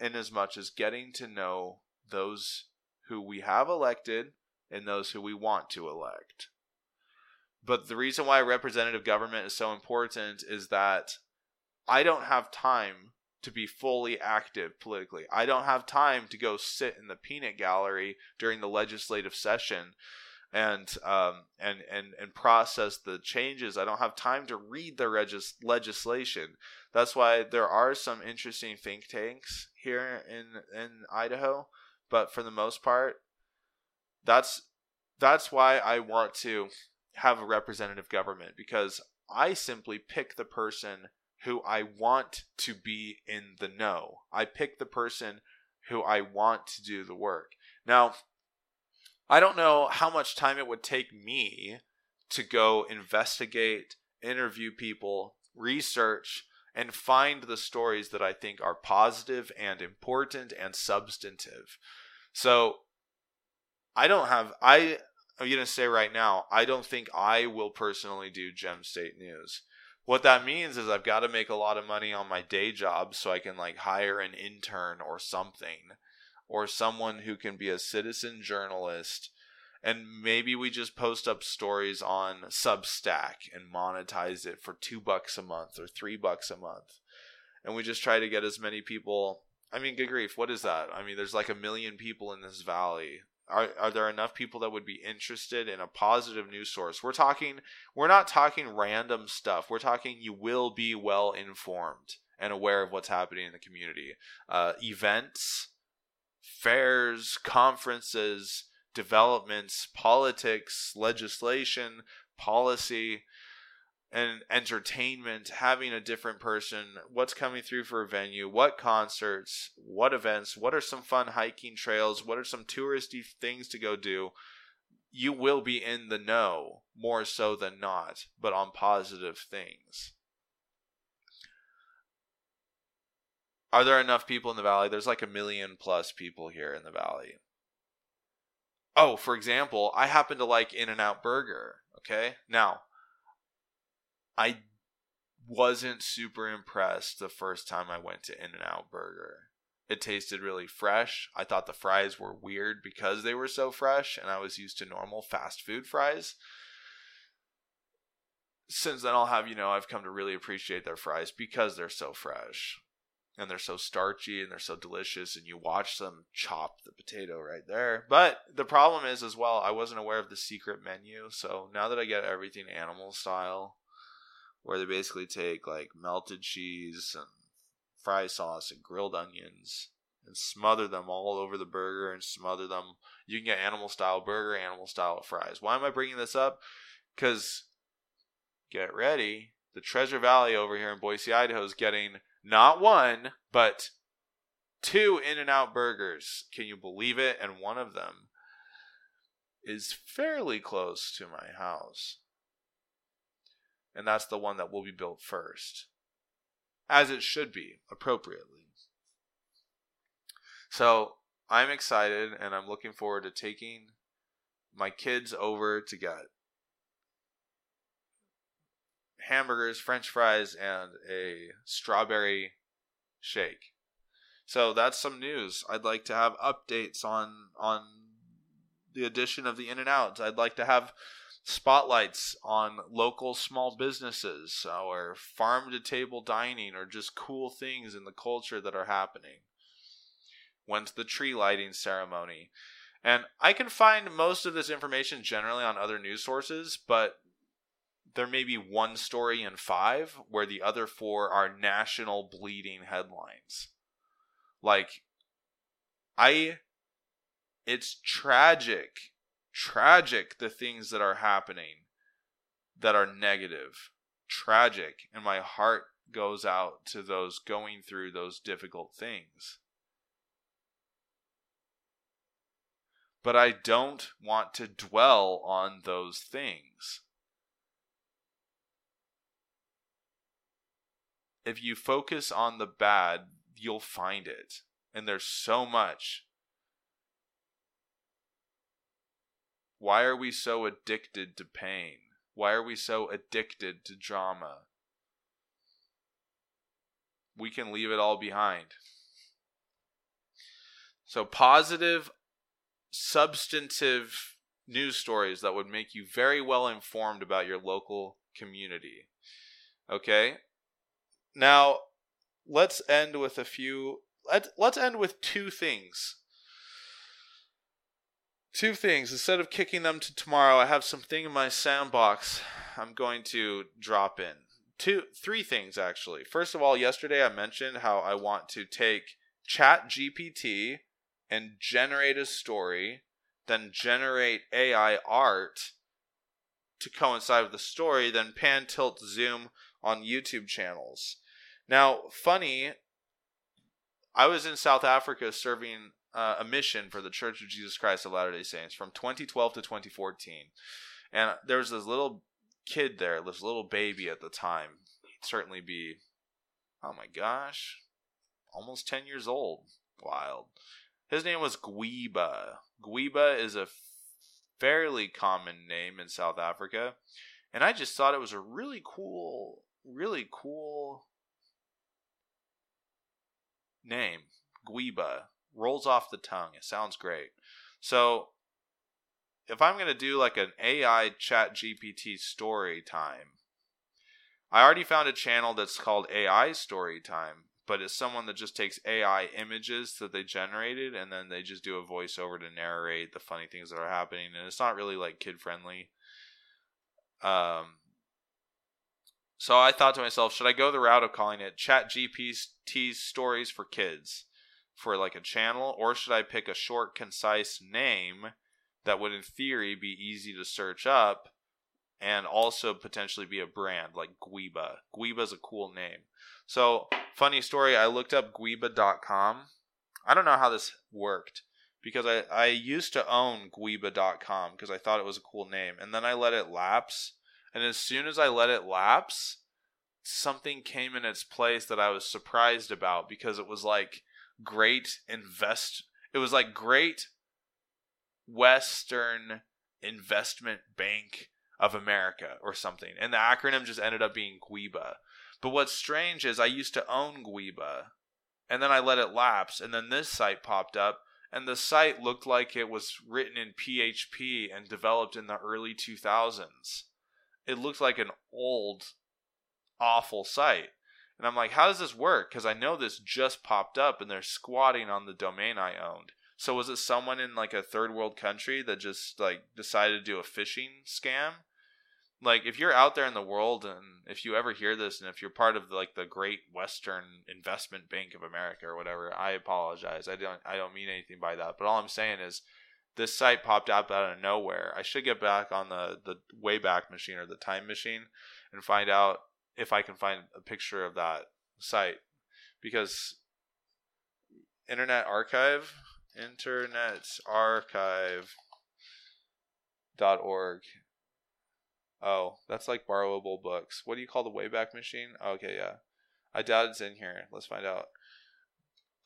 in as much as getting to know those who we have elected and those who we want to elect. But the reason why representative government is so important is that I don't have time to be fully active politically. I don't have time to go sit in the peanut gallery during the legislative session and um, and and and process the changes. I don't have time to read the regis- legislation. That's why there are some interesting think tanks here in in Idaho, but for the most part, that's that's why I want to have a representative government because I simply pick the person who I want to be in the know. I pick the person who I want to do the work. Now, I don't know how much time it would take me to go investigate, interview people, research, and find the stories that I think are positive and important and substantive. So I don't have I I'm gonna say right now, I don't think I will personally do Gem State News. What that means is I've got to make a lot of money on my day job so I can like hire an intern or something or someone who can be a citizen journalist and maybe we just post up stories on Substack and monetize it for two bucks a month or three bucks a month, and we just try to get as many people. I mean, good grief, what is that? I mean, there's like a million people in this valley. Are are there enough people that would be interested in a positive news source? We're talking. We're not talking random stuff. We're talking. You will be well informed and aware of what's happening in the community. Uh, events, fairs, conferences developments, politics, legislation, policy, and entertainment, having a different person, what's coming through for a venue, what concerts, what events, what are some fun hiking trails, what are some touristy things to go do. You will be in the know more so than not, but on positive things. Are there enough people in the valley? There's like a million plus people here in the valley. Oh, for example, I happen to like In N Out Burger. Okay. Now, I wasn't super impressed the first time I went to In N Out Burger. It tasted really fresh. I thought the fries were weird because they were so fresh, and I was used to normal fast food fries. Since then, I'll have, you know, I've come to really appreciate their fries because they're so fresh. and they're so starchy and they're so delicious and you watch them chop the potato right there but the problem is as well i wasn't aware of the secret menu so now that i get everything animal style where they basically take like melted cheese and fry sauce and grilled onions and smother them all over the burger and smother them you can get animal style burger animal style fries why am i bringing this up because get ready the treasure valley over here in boise idaho is getting not one, but two In N Out burgers. Can you believe it? And one of them is fairly close to my house. And that's the one that will be built first. As it should be, appropriately. So I'm excited and I'm looking forward to taking my kids over to get hamburgers, french fries, and a strawberry shake. So that's some news. I'd like to have updates on on the addition of the In and Outs. I'd like to have spotlights on local small businesses or farm to table dining or just cool things in the culture that are happening. When's the tree lighting ceremony? And I can find most of this information generally on other news sources, but there may be one story in five where the other four are national bleeding headlines. Like, I. It's tragic. Tragic the things that are happening that are negative. Tragic. And my heart goes out to those going through those difficult things. But I don't want to dwell on those things. if you focus on the bad, you'll find it. And there's so much. Why are we so addicted to pain? Why are we so addicted to drama? We can leave it all behind. So, positive, substantive news stories that would make you very well informed about your local community. Okay? Now, let's end with a few. Let, let's end with two things. Two things. Instead of kicking them to tomorrow, I have something in my sandbox I'm going to drop in. Two, three things actually. First of all, yesterday I mentioned how I want to take Chat GPT and generate a story, then generate AI art to coincide with the story, then pan, tilt, zoom on YouTube channels. Now, funny, I was in South Africa serving uh, a mission for the Church of Jesus Christ of Latter day Saints from 2012 to 2014. And there was this little kid there, this little baby at the time. He'd certainly be, oh my gosh, almost 10 years old. Wild. His name was Gwiba. Gwiba is a fairly common name in South Africa. And I just thought it was a really cool, really cool name, Gwiba, rolls off the tongue. It sounds great. So, if I'm going to do like an AI chat GPT story time, I already found a channel that's called AI Story Time, but it's someone that just takes AI images that they generated and then they just do a voiceover to narrate the funny things that are happening. And it's not really like kid friendly. Um, so I thought to myself, should I go the route of calling it Chat GPT Stories for Kids for like a channel, or should I pick a short, concise name that would, in theory, be easy to search up and also potentially be a brand like? Gwiba is a cool name. So, funny story, I looked up Gwiba.com. I don't know how this worked because I, I used to own Gwiba.com because I thought it was a cool name, and then I let it lapse and as soon as I let it lapse, something came in its place that I was surprised about because it was like great invest it was like great Western Investment Bank of America or something. And the acronym just ended up being Gwiba. But what's strange is I used to own Gwiba and then I let it lapse and then this site popped up and the site looked like it was written in PHP and developed in the early 2000s it looked like an old, awful site. And I'm like, how does this work? Because I know this just popped up and they're squatting on the domain I owned. So was it someone in like a third world country that just like decided to do a phishing scam? Like if you're out there in the world and if you ever hear this and if you're part of like the Great Western Investment Bank of America or whatever, I apologize. I don't I don't mean anything by that. But all I'm saying is this site popped up out of nowhere. I should get back on the the Wayback Machine or the Time Machine and find out if I can find a picture of that site because Internet Archive, Internet Archive dot org. Oh, that's like borrowable books. What do you call the Wayback Machine? Okay, yeah. I doubt it's in here. Let's find out.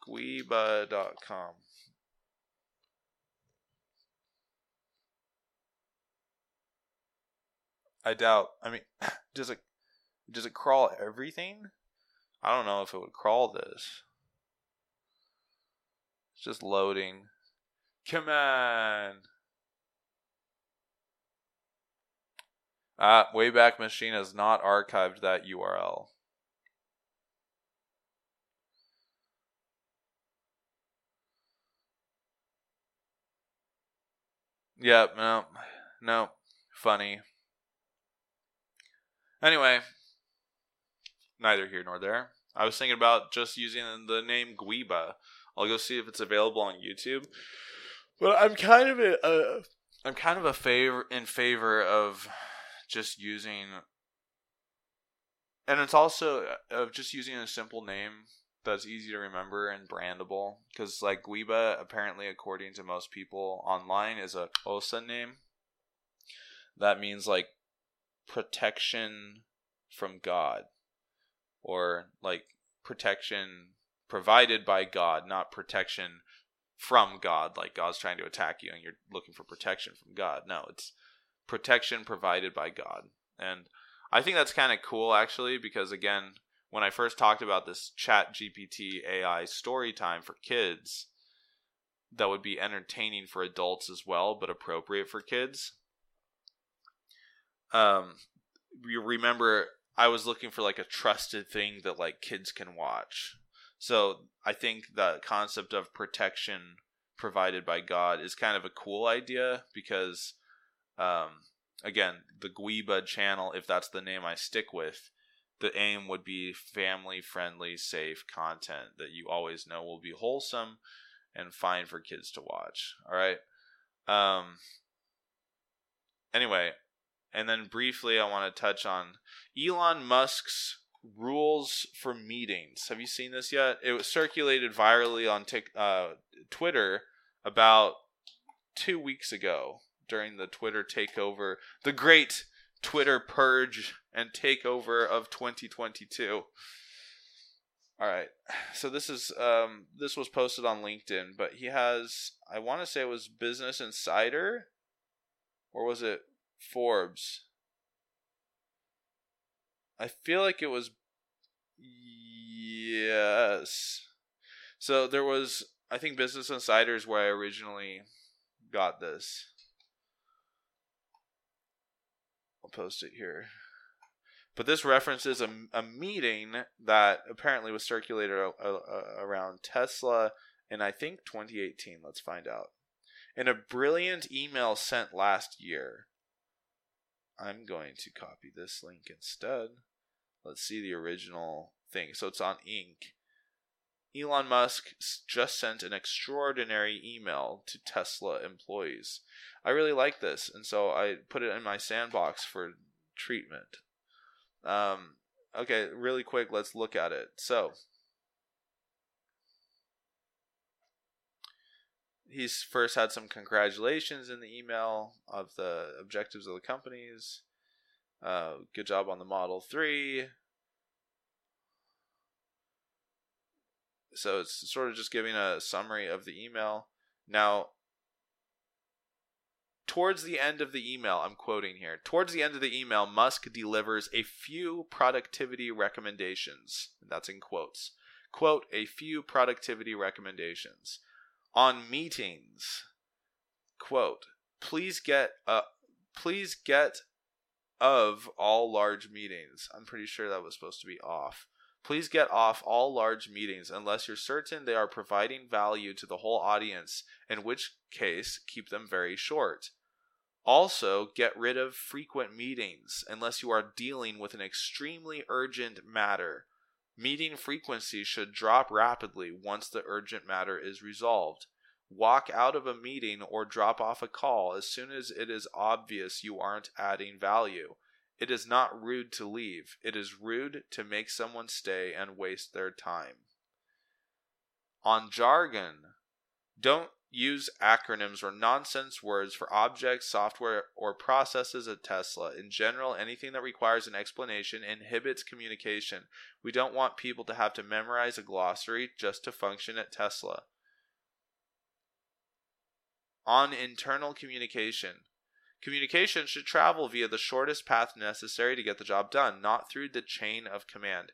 Gwiba.com. I doubt. I mean, does it does it crawl everything? I don't know if it would crawl this. It's just loading. Come on. Uh, Wayback Machine has not archived that URL. Yep, no, no, funny. Anyway, neither here nor there. I was thinking about just using the name Gwiba. I'll go see if it's available on YouTube. But I'm kind of a, uh, I'm kind of a favor in favor of just using, and it's also uh, of just using a simple name that's easy to remember and brandable. Because like Gwiba, apparently, according to most people online, is a Xhosa name. That means like protection from God, or like protection provided by God, not protection from God, like God's trying to attack you and you're looking for protection from God. No, it's protection provided by God. And I think that's kind of cool actually because again, when I first talked about this chat GPT AI story time for kids that would be entertaining for adults as well but appropriate for kids. Um you remember I was looking for like a trusted thing that like kids can watch. So I think the concept of protection provided by God is kind of a cool idea because, um, again, the Gwiba channel, if that's the name I stick with, the aim would be family friendly, safe content that you always know will be wholesome and fine for kids to watch. All right. Um, anyway, and then briefly, I want to touch on Elon Musk's rules for meetings. Have you seen this yet? It was circulated virally on uh, Twitter about two weeks ago during the Twitter takeover, the great Twitter purge and takeover of 2022. All right, so this is um, this was posted on LinkedIn, but he has I want to say it was Business Insider, or was it Forbes? I feel like it was yes. So there was I think Business Insiders where I originally got this. I'll post it here. But this references a, a meeting that apparently was circulated a, a, around Tesla in I think 2018. Let's find out. In a brilliant email sent last year, I'm going to copy this link instead. Let's see the original thing. So it's on Inc. Elon Musk just sent an extraordinary email to Tesla employees. I really like this, and so I put it in my sandbox for treatment. Um, okay, really quick, let's look at it. So, he's first had some congratulations in the email of the objectives of the companies. Uh, good job on the Model 3. So it's sort of just giving a summary of the email. Now, towards the end of the email, I'm quoting here. Towards the end of the email, Musk delivers a few productivity recommendations. That's in quotes. Quote, a few productivity recommendations. On meetings, quote, please get uh please get of all large meetings. I'm pretty sure that was supposed to be off. Please get off all large meetings unless you're certain they are providing value to the whole audience, in which case, keep them very short. Also, get rid of frequent meetings unless you are dealing with an extremely urgent matter. Meeting frequency should drop rapidly once the urgent matter is resolved. Walk out of a meeting or drop off a call as soon as it is obvious you aren't adding value. It is not rude to leave. It is rude to make someone stay and waste their time. On jargon, don't use acronyms or nonsense words for objects, software, or processes at Tesla. In general, anything that requires an explanation inhibits communication. We don't want people to have to memorize a glossary just to function at Tesla. On internal communication, Communication should travel via the shortest path necessary to get the job done, not through the chain of command.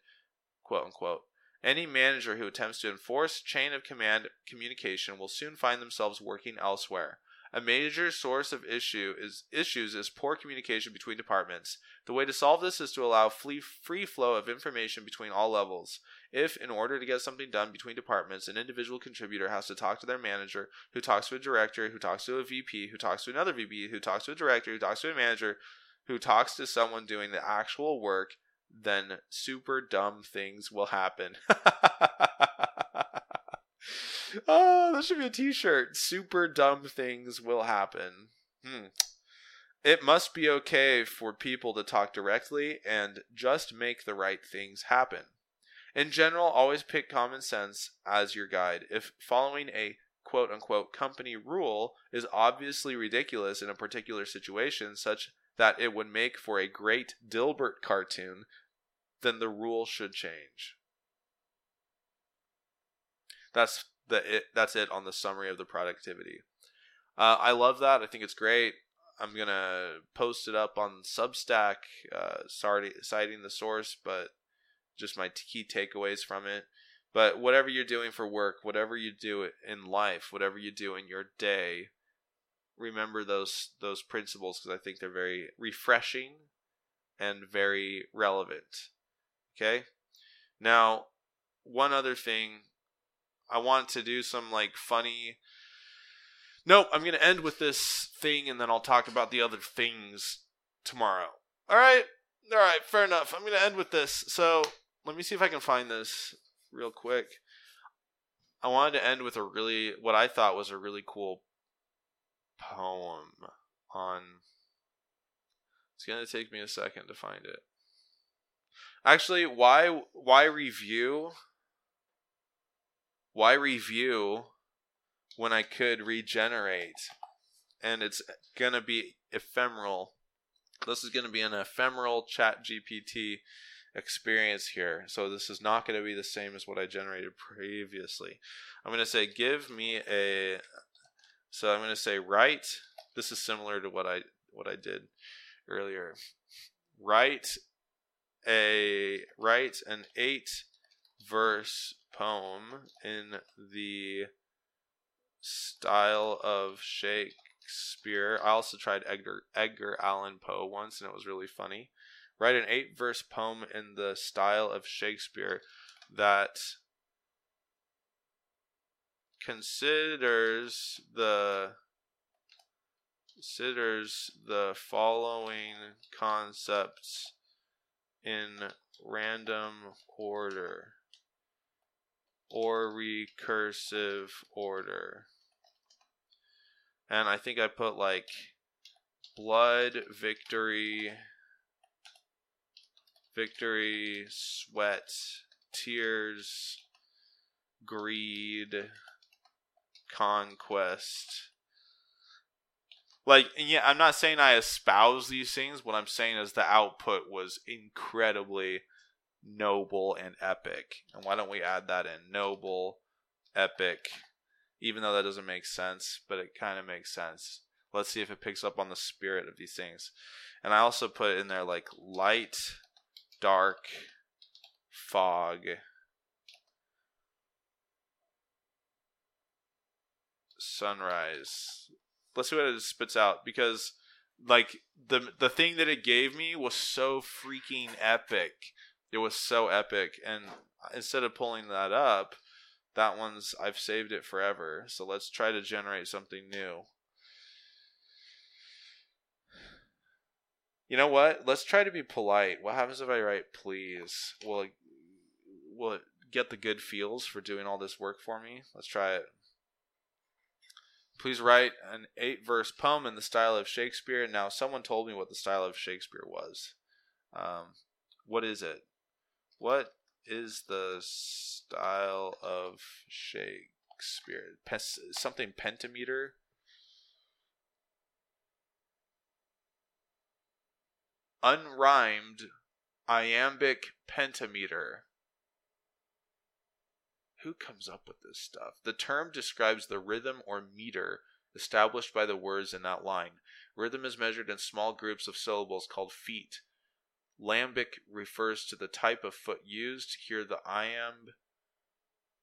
Quote unquote. Any manager who attempts to enforce chain of command communication will soon find themselves working elsewhere. A major source of issue is issues is poor communication between departments. The way to solve this is to allow free, free flow of information between all levels. If, in order to get something done between departments, an individual contributor has to talk to their manager, who talks to a director, who talks to a VP, who talks to another VP, who talks to a director, who talks to a manager, who talks to someone doing the actual work, then super dumb things will happen. oh, that should be a t-shirt. Super dumb things will happen. Hmm. It must be okay for people to talk directly and just make the right things happen. In general, always pick common sense as your guide. If following a quote unquote company rule is obviously ridiculous in a particular situation, such that it would make for a great Dilbert cartoon, then the rule should change. That's the it, that's it on the summary of the productivity. Uh, I love that. I think it's great. I'm gonna post it up on Substack, uh, sorry, citing the source, but just my key takeaways from it. But whatever you're doing for work, whatever you do in life, whatever you do in your day, remember those those principles because I think they're very refreshing and very relevant. Okay? Now, one other thing I want to do some like funny. Nope, I'm gonna end with this thing, and then I'll talk about the other things tomorrow. All right, all right, fair enough. I'm gonna end with this. So let me see if I can find this real quick. I wanted to end with a really what I thought was a really cool poem on. It's gonna take me a second to find it. Actually, why why review? why review when I could regenerate? And it's gonna be ephemeral. This is gonna be an ephemeral chat GPT experience here. So this is not gonna be the same as what I generated previously. I'm gonna say give me a so I'm gonna say write this is similar to what I what I did earlier. Write a write an eight verse poem in the style of Shakespeare. I also tried Edgar Edgar Allan Poe once, and it was really funny. Write an eight verse poem in the style of Shakespeare that considers the considers the following concepts in random order or recursive order. And I think I put like blood, victory, victory, sweat, tears, greed, conquest. Like, yeah, I'm not saying I espouse these things. What I'm saying is the output was incredibly noble and epic. And why don't we add that in? Noble, epic. Even though that doesn't make sense, but it kind of makes sense. Let's see if it picks up on the spirit of these things. And I also put in there like light, dark, fog, sunrise. Let's see what it spits out because like the the thing that it gave me was so freaking epic it was so epic. And instead of pulling that up, that one's I've saved it forever. So let's try to generate something new. You know what? Let's try to be polite. What happens if I write please? Will it, will it get the good feels for doing all this work for me? Let's try it. Please write an eight verse poem in the style of Shakespeare. Now, someone told me what the style of Shakespeare was. Um, what is it? What is the style of Shakespeare? Pes- something pentameter? Unrhymed iambic pentameter. Who comes up with this stuff? The term describes the rhythm or meter established by the words in that line. Rhythm is measured in small groups of syllables called feet. Lambic refers to the type of foot used. Here, the iamb,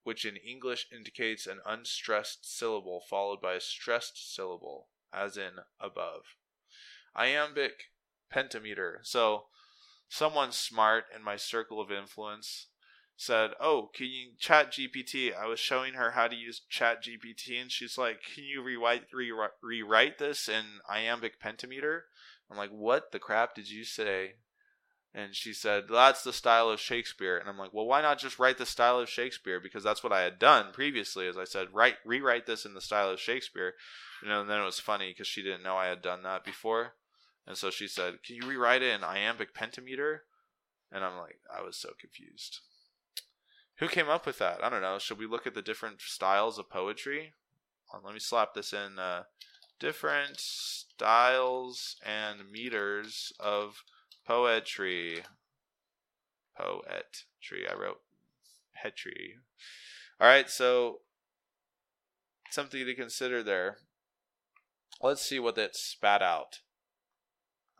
which in English indicates an unstressed syllable followed by a stressed syllable, as in above. Iambic pentameter. So, someone smart in my circle of influence said, "Oh, can you chat GPT?" I was showing her how to use chat GPT and she's like, "Can you rewrite rewrite, rewrite this in iambic pentameter?" I'm like, "What the crap did you say?" And she said, "That's the style of Shakespeare." And I'm like, "Well, why not just write the style of Shakespeare because that's what I had done previously." As I said, "Write rewrite this in the style of Shakespeare." You know, and then it was funny because she didn't know I had done that before. And so she said, "Can you rewrite it in iambic pentameter?" And I'm like, I was so confused. Who came up with that? I don't know. Should we look at the different styles of poetry? let me slap this in. Uh, different styles and meters of poetry. Poetry. I wrote petri. All right, so something to consider there. Let's see what that spat out.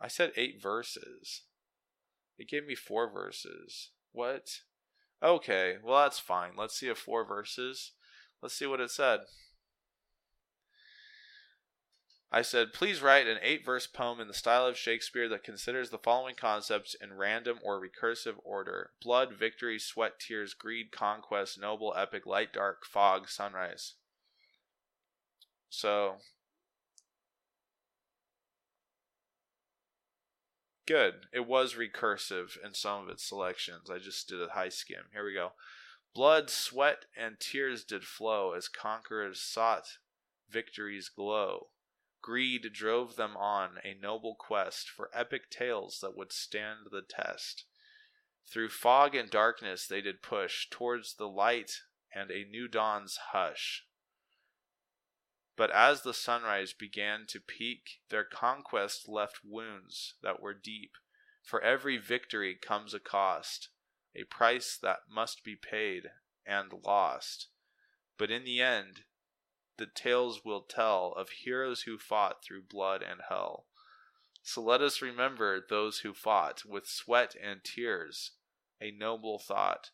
I said eight verses. It gave me four verses. What? Okay, well that's fine. Let's see if four verses. Let's see what it said. I said, please write an eight verse poem in the style of Shakespeare that considers the following concepts in random or recursive order blood, victory, sweat, tears, greed, conquest, noble, epic, light, dark, fog, sunrise. So Good. It was recursive in some of its selections. I just did a high skim. Here we go. Blood, sweat, and tears did flow as conquerors sought victory's glow. Greed drove them on a noble quest for epic tales that would stand the test. Through fog and darkness they did push towards the light and a new dawn's hush. But as the sunrise began to peak, their conquest left wounds that were deep. For every victory comes a cost, a price that must be paid and lost. But in the end, the tales will tell of heroes who fought through blood and hell. So let us remember those who fought with sweat and tears, a noble thought.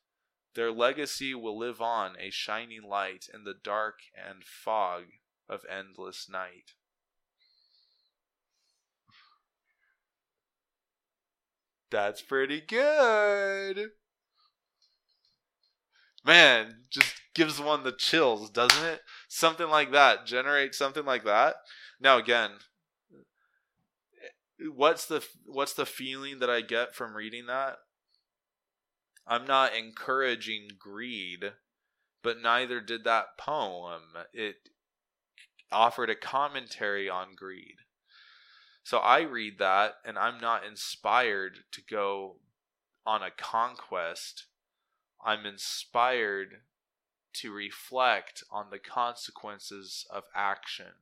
Their legacy will live on, a shining light in the dark and fog of endless night. That's pretty good. Man, just gives one the chills, doesn't it? Something like that. Generate something like that. Now again, what's the what's the feeling that I get from reading that? I'm not encouraging greed, but neither did that poem. It offered a commentary on greed. So I read that and I'm not inspired to go on a conquest. I'm inspired to reflect on the consequences of action.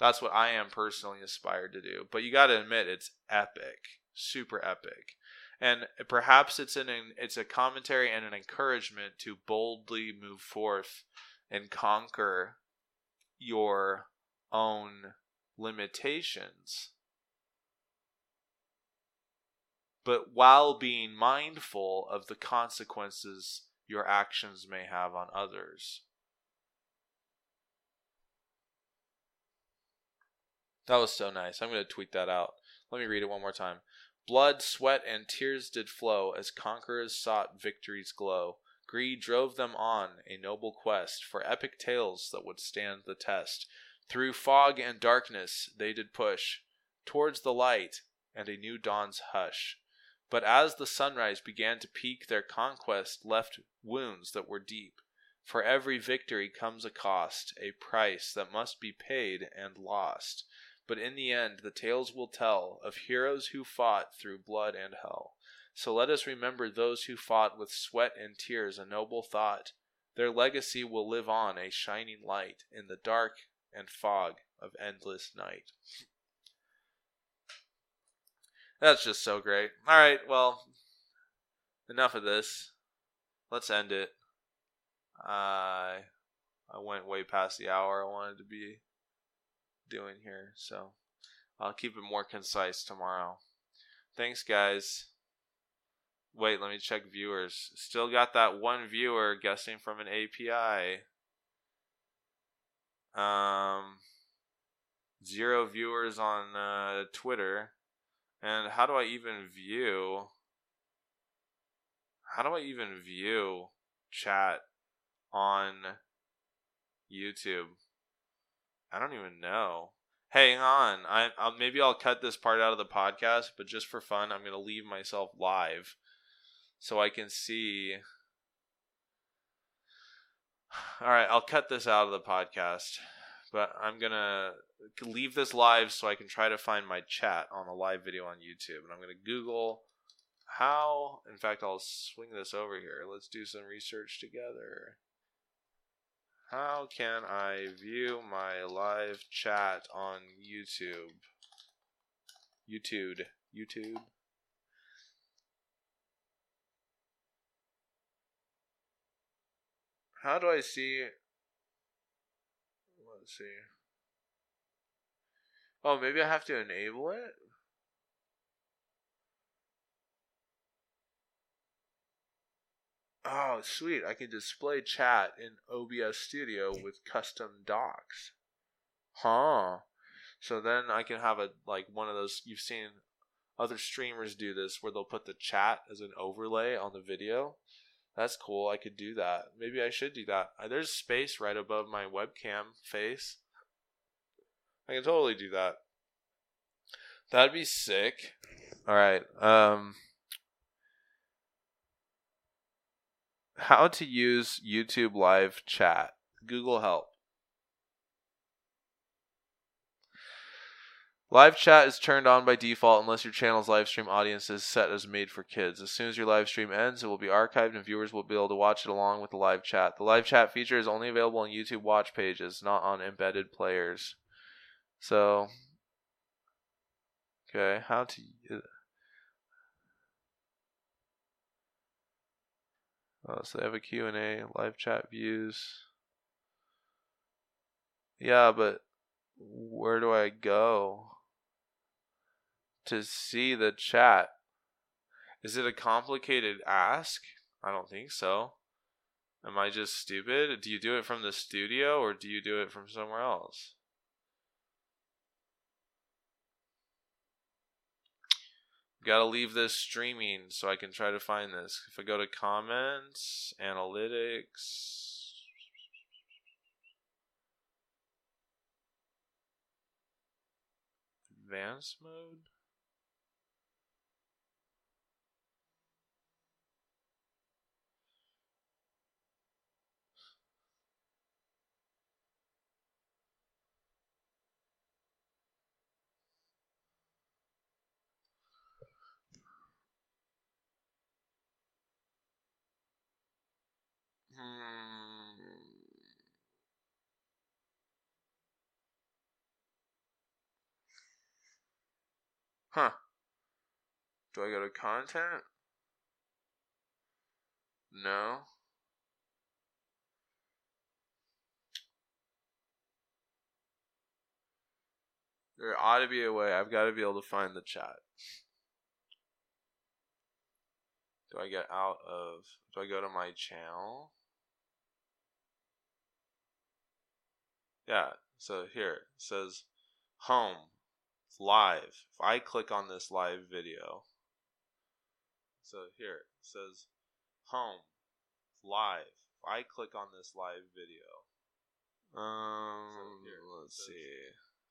That's what I am personally inspired to do. But you got to admit it's epic, super epic. And perhaps it's an it's a commentary and an encouragement to boldly move forth and conquer your own limitations. But while being mindful of the consequences your actions may have on others. That was so nice. I'm going to tweet that out. Let me read it one more time. Blood, sweat, and tears did flow as conquerors sought victory's glow. Greed drove them on a noble quest for epic tales that would stand the test. Through fog and darkness they did push towards the light and a new dawn's hush. But as the sunrise began to peak, their conquest left wounds that were deep. For every victory comes a cost, a price that must be paid and lost. But in the end, the tales will tell of heroes who fought through blood and hell. So let us remember those who fought with sweat and tears a noble thought. Their legacy will live on a shining light in the dark and fog of endless night. That's just so great. All right, well, enough of this. Let's end it. I I went way past the hour I wanted to be doing here, so I'll keep it more concise tomorrow. Thanks, guys. Wait, let me check viewers. Still got that one viewer guessing from an API. Um, zero viewers on uh, Twitter. And how do I even view? How do I even view chat on YouTube? I don't even know. Hang on, I I'll, maybe I'll cut this part out of the podcast, but just for fun, I'm gonna leave myself live so I can see. All right, I'll cut this out of the podcast, but I'm gonna leave this live so I can try to find my chat on a live video on YouTube, and I'm gonna Google how. In fact, I'll swing this over here. Let's do some research together. How can I view my live chat on YouTube? YouTube. YouTube. How do I see? Let's see. Oh, maybe I have to enable it? Oh, sweet. I can display chat in OBS Studio with custom docks. Huh. So then I can have a like one of those you've seen other streamers do this where they'll put the chat as an overlay on the video. That's cool. I could do that. Maybe I should do that. Uh, there's space right above my webcam face. I can totally do that. That'd be sick. All right. Um How to use YouTube live chat. Google help. Live chat is turned on by default unless your channel's live stream audience is set as made for kids. As soon as your live stream ends, it will be archived and viewers will be able to watch it along with the live chat. The live chat feature is only available on YouTube watch pages, not on embedded players. So, okay, how to Oh, so they have a Q&A, live chat views. Yeah, but where do I go to see the chat? Is it a complicated ask? I don't think so. Am I just stupid? Do you do it from the studio or do you do it from somewhere else? Gotta leave this streaming so I can try to find this. If I go to comments, analytics. Advanced mode? Huh. Do I go to content? No. There ought to be a way. I've got to be able to find the chat. Do I get out of. Do I go to my channel? Yeah, so here it says home, live. If I click on this live video, So here it says home live. If I click on this live video. Um, here, let's see.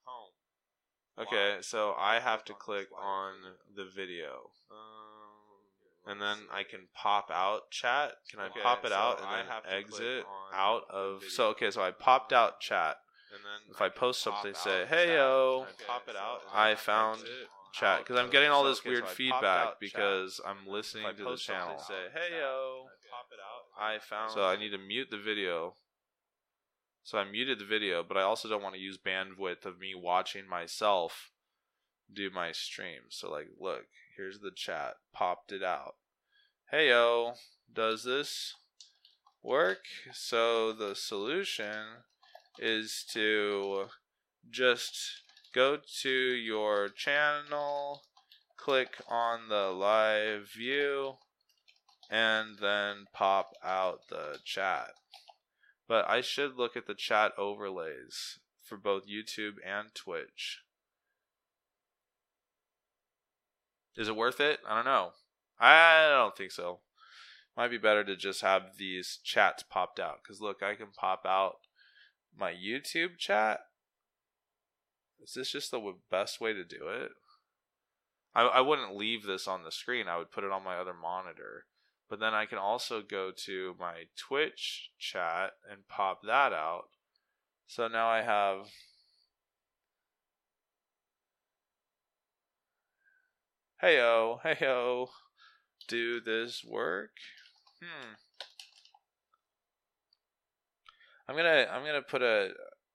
Home. Okay, live. so I have to click on the video, Um, and then. I can pop out chat. Can I Okay, pop it so out and I then have to exit out of? So okay, so I popped out chat. And then If I can post something, out say, chat. "Hey, yo." I pop it out. I found exit Chat because I'm getting all this okay, weird so feedback out chat. because I'm If listening I to the post something, channel. say, Say, "Hey, hey yo, pop it out. I found. So I need to mute the video. So I muted the video, but I also don't want to use bandwidth of me watching myself do my stream. So like, look, here's the chat. Popped it out. Hey yo, does this work? So the solution is to just go to your channel, click on the live view, and then pop out the chat. But I should look at the chat overlays for both YouTube and Twitch. Is it worth it? I don't know. I don't think so. Might be better to just have these chats popped out. Because look, I can pop out my YouTube chat. Is this just the best way to do it? I, I wouldn't leave this on the screen. I would put it on my other monitor. But then I can also go to my Twitch chat and pop that out. So now I have. Heyo, heyo. Do this work? Hmm. I'm gonna I'm gonna put a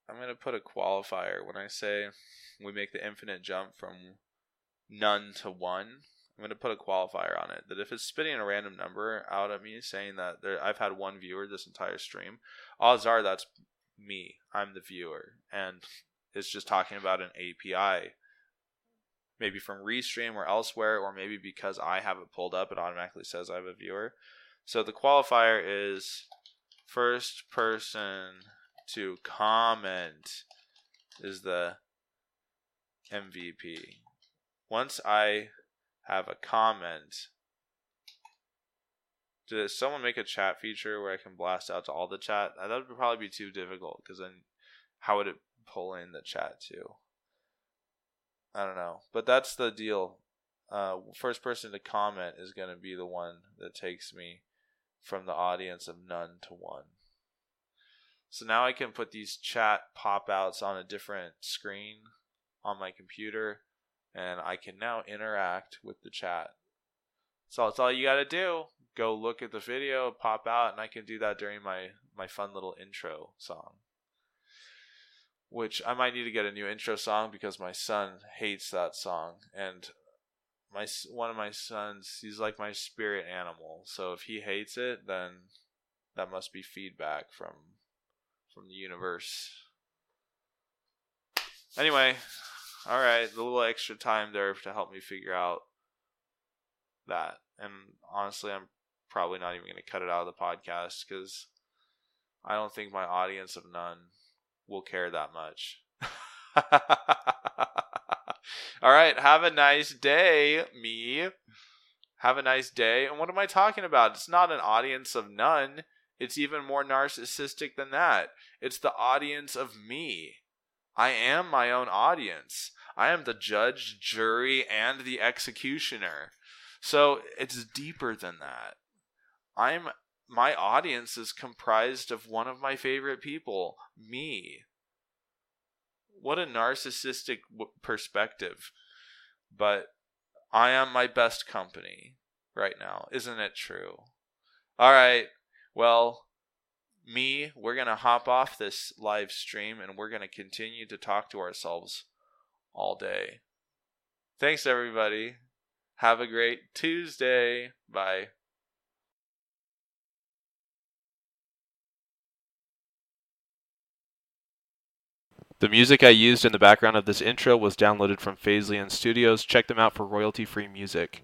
I'm gonna put a qualifier when I say we make the infinite jump from none to one. I'm gonna put a qualifier on it that if it's spitting a random number out at me saying that there I've had one viewer this entire stream, odds are that's me. I'm the viewer, and it's just talking about an API, maybe from Restream or elsewhere, or maybe because I have it pulled up, it automatically says I have a viewer. So the qualifier is first person to comment is the MVP. Once I have a comment, does someone make a chat feature where I can blast out to all the chat? That would probably be too difficult because then how would it pull in the chat too? I don't know, but that's the deal. Uh, first person to comment is going to be the one that takes me from the audience of none to one. So now I can put these chat pop outs on a different screen on my computer and I can now interact with the chat. So that's all you got to do. Go look at the video, pop out, and I can do that during my, my fun little intro song. Which I might need to get a new intro song because my son hates that song. And my one of my sons, he's like my spirit animal. So if he hates it, then that must be feedback from from the universe. Anyway, all right, the little extra time there to help me figure out that. And honestly, I'm probably not even going to cut it out of the podcast because I don't think my audience of none will care that much. all right, have a nice day, me. Have a nice day. And what am I talking about? It's not an audience of none. It's even more narcissistic than that. It's the audience of me. I am my own audience. I am the judge, jury, and the executioner. So it's deeper than that. I'm my audience is comprised of one of my favorite people, me. What a narcissistic perspective. But I am my best company right now. Isn't it true? All right. Well, me, we're going to hop off this live stream and we're going to continue to talk to ourselves all day. Thanks, everybody. Have a great Tuesday. Bye. The music I used in the background of this intro was downloaded from Phaselian Studios. Check them out for royalty free music.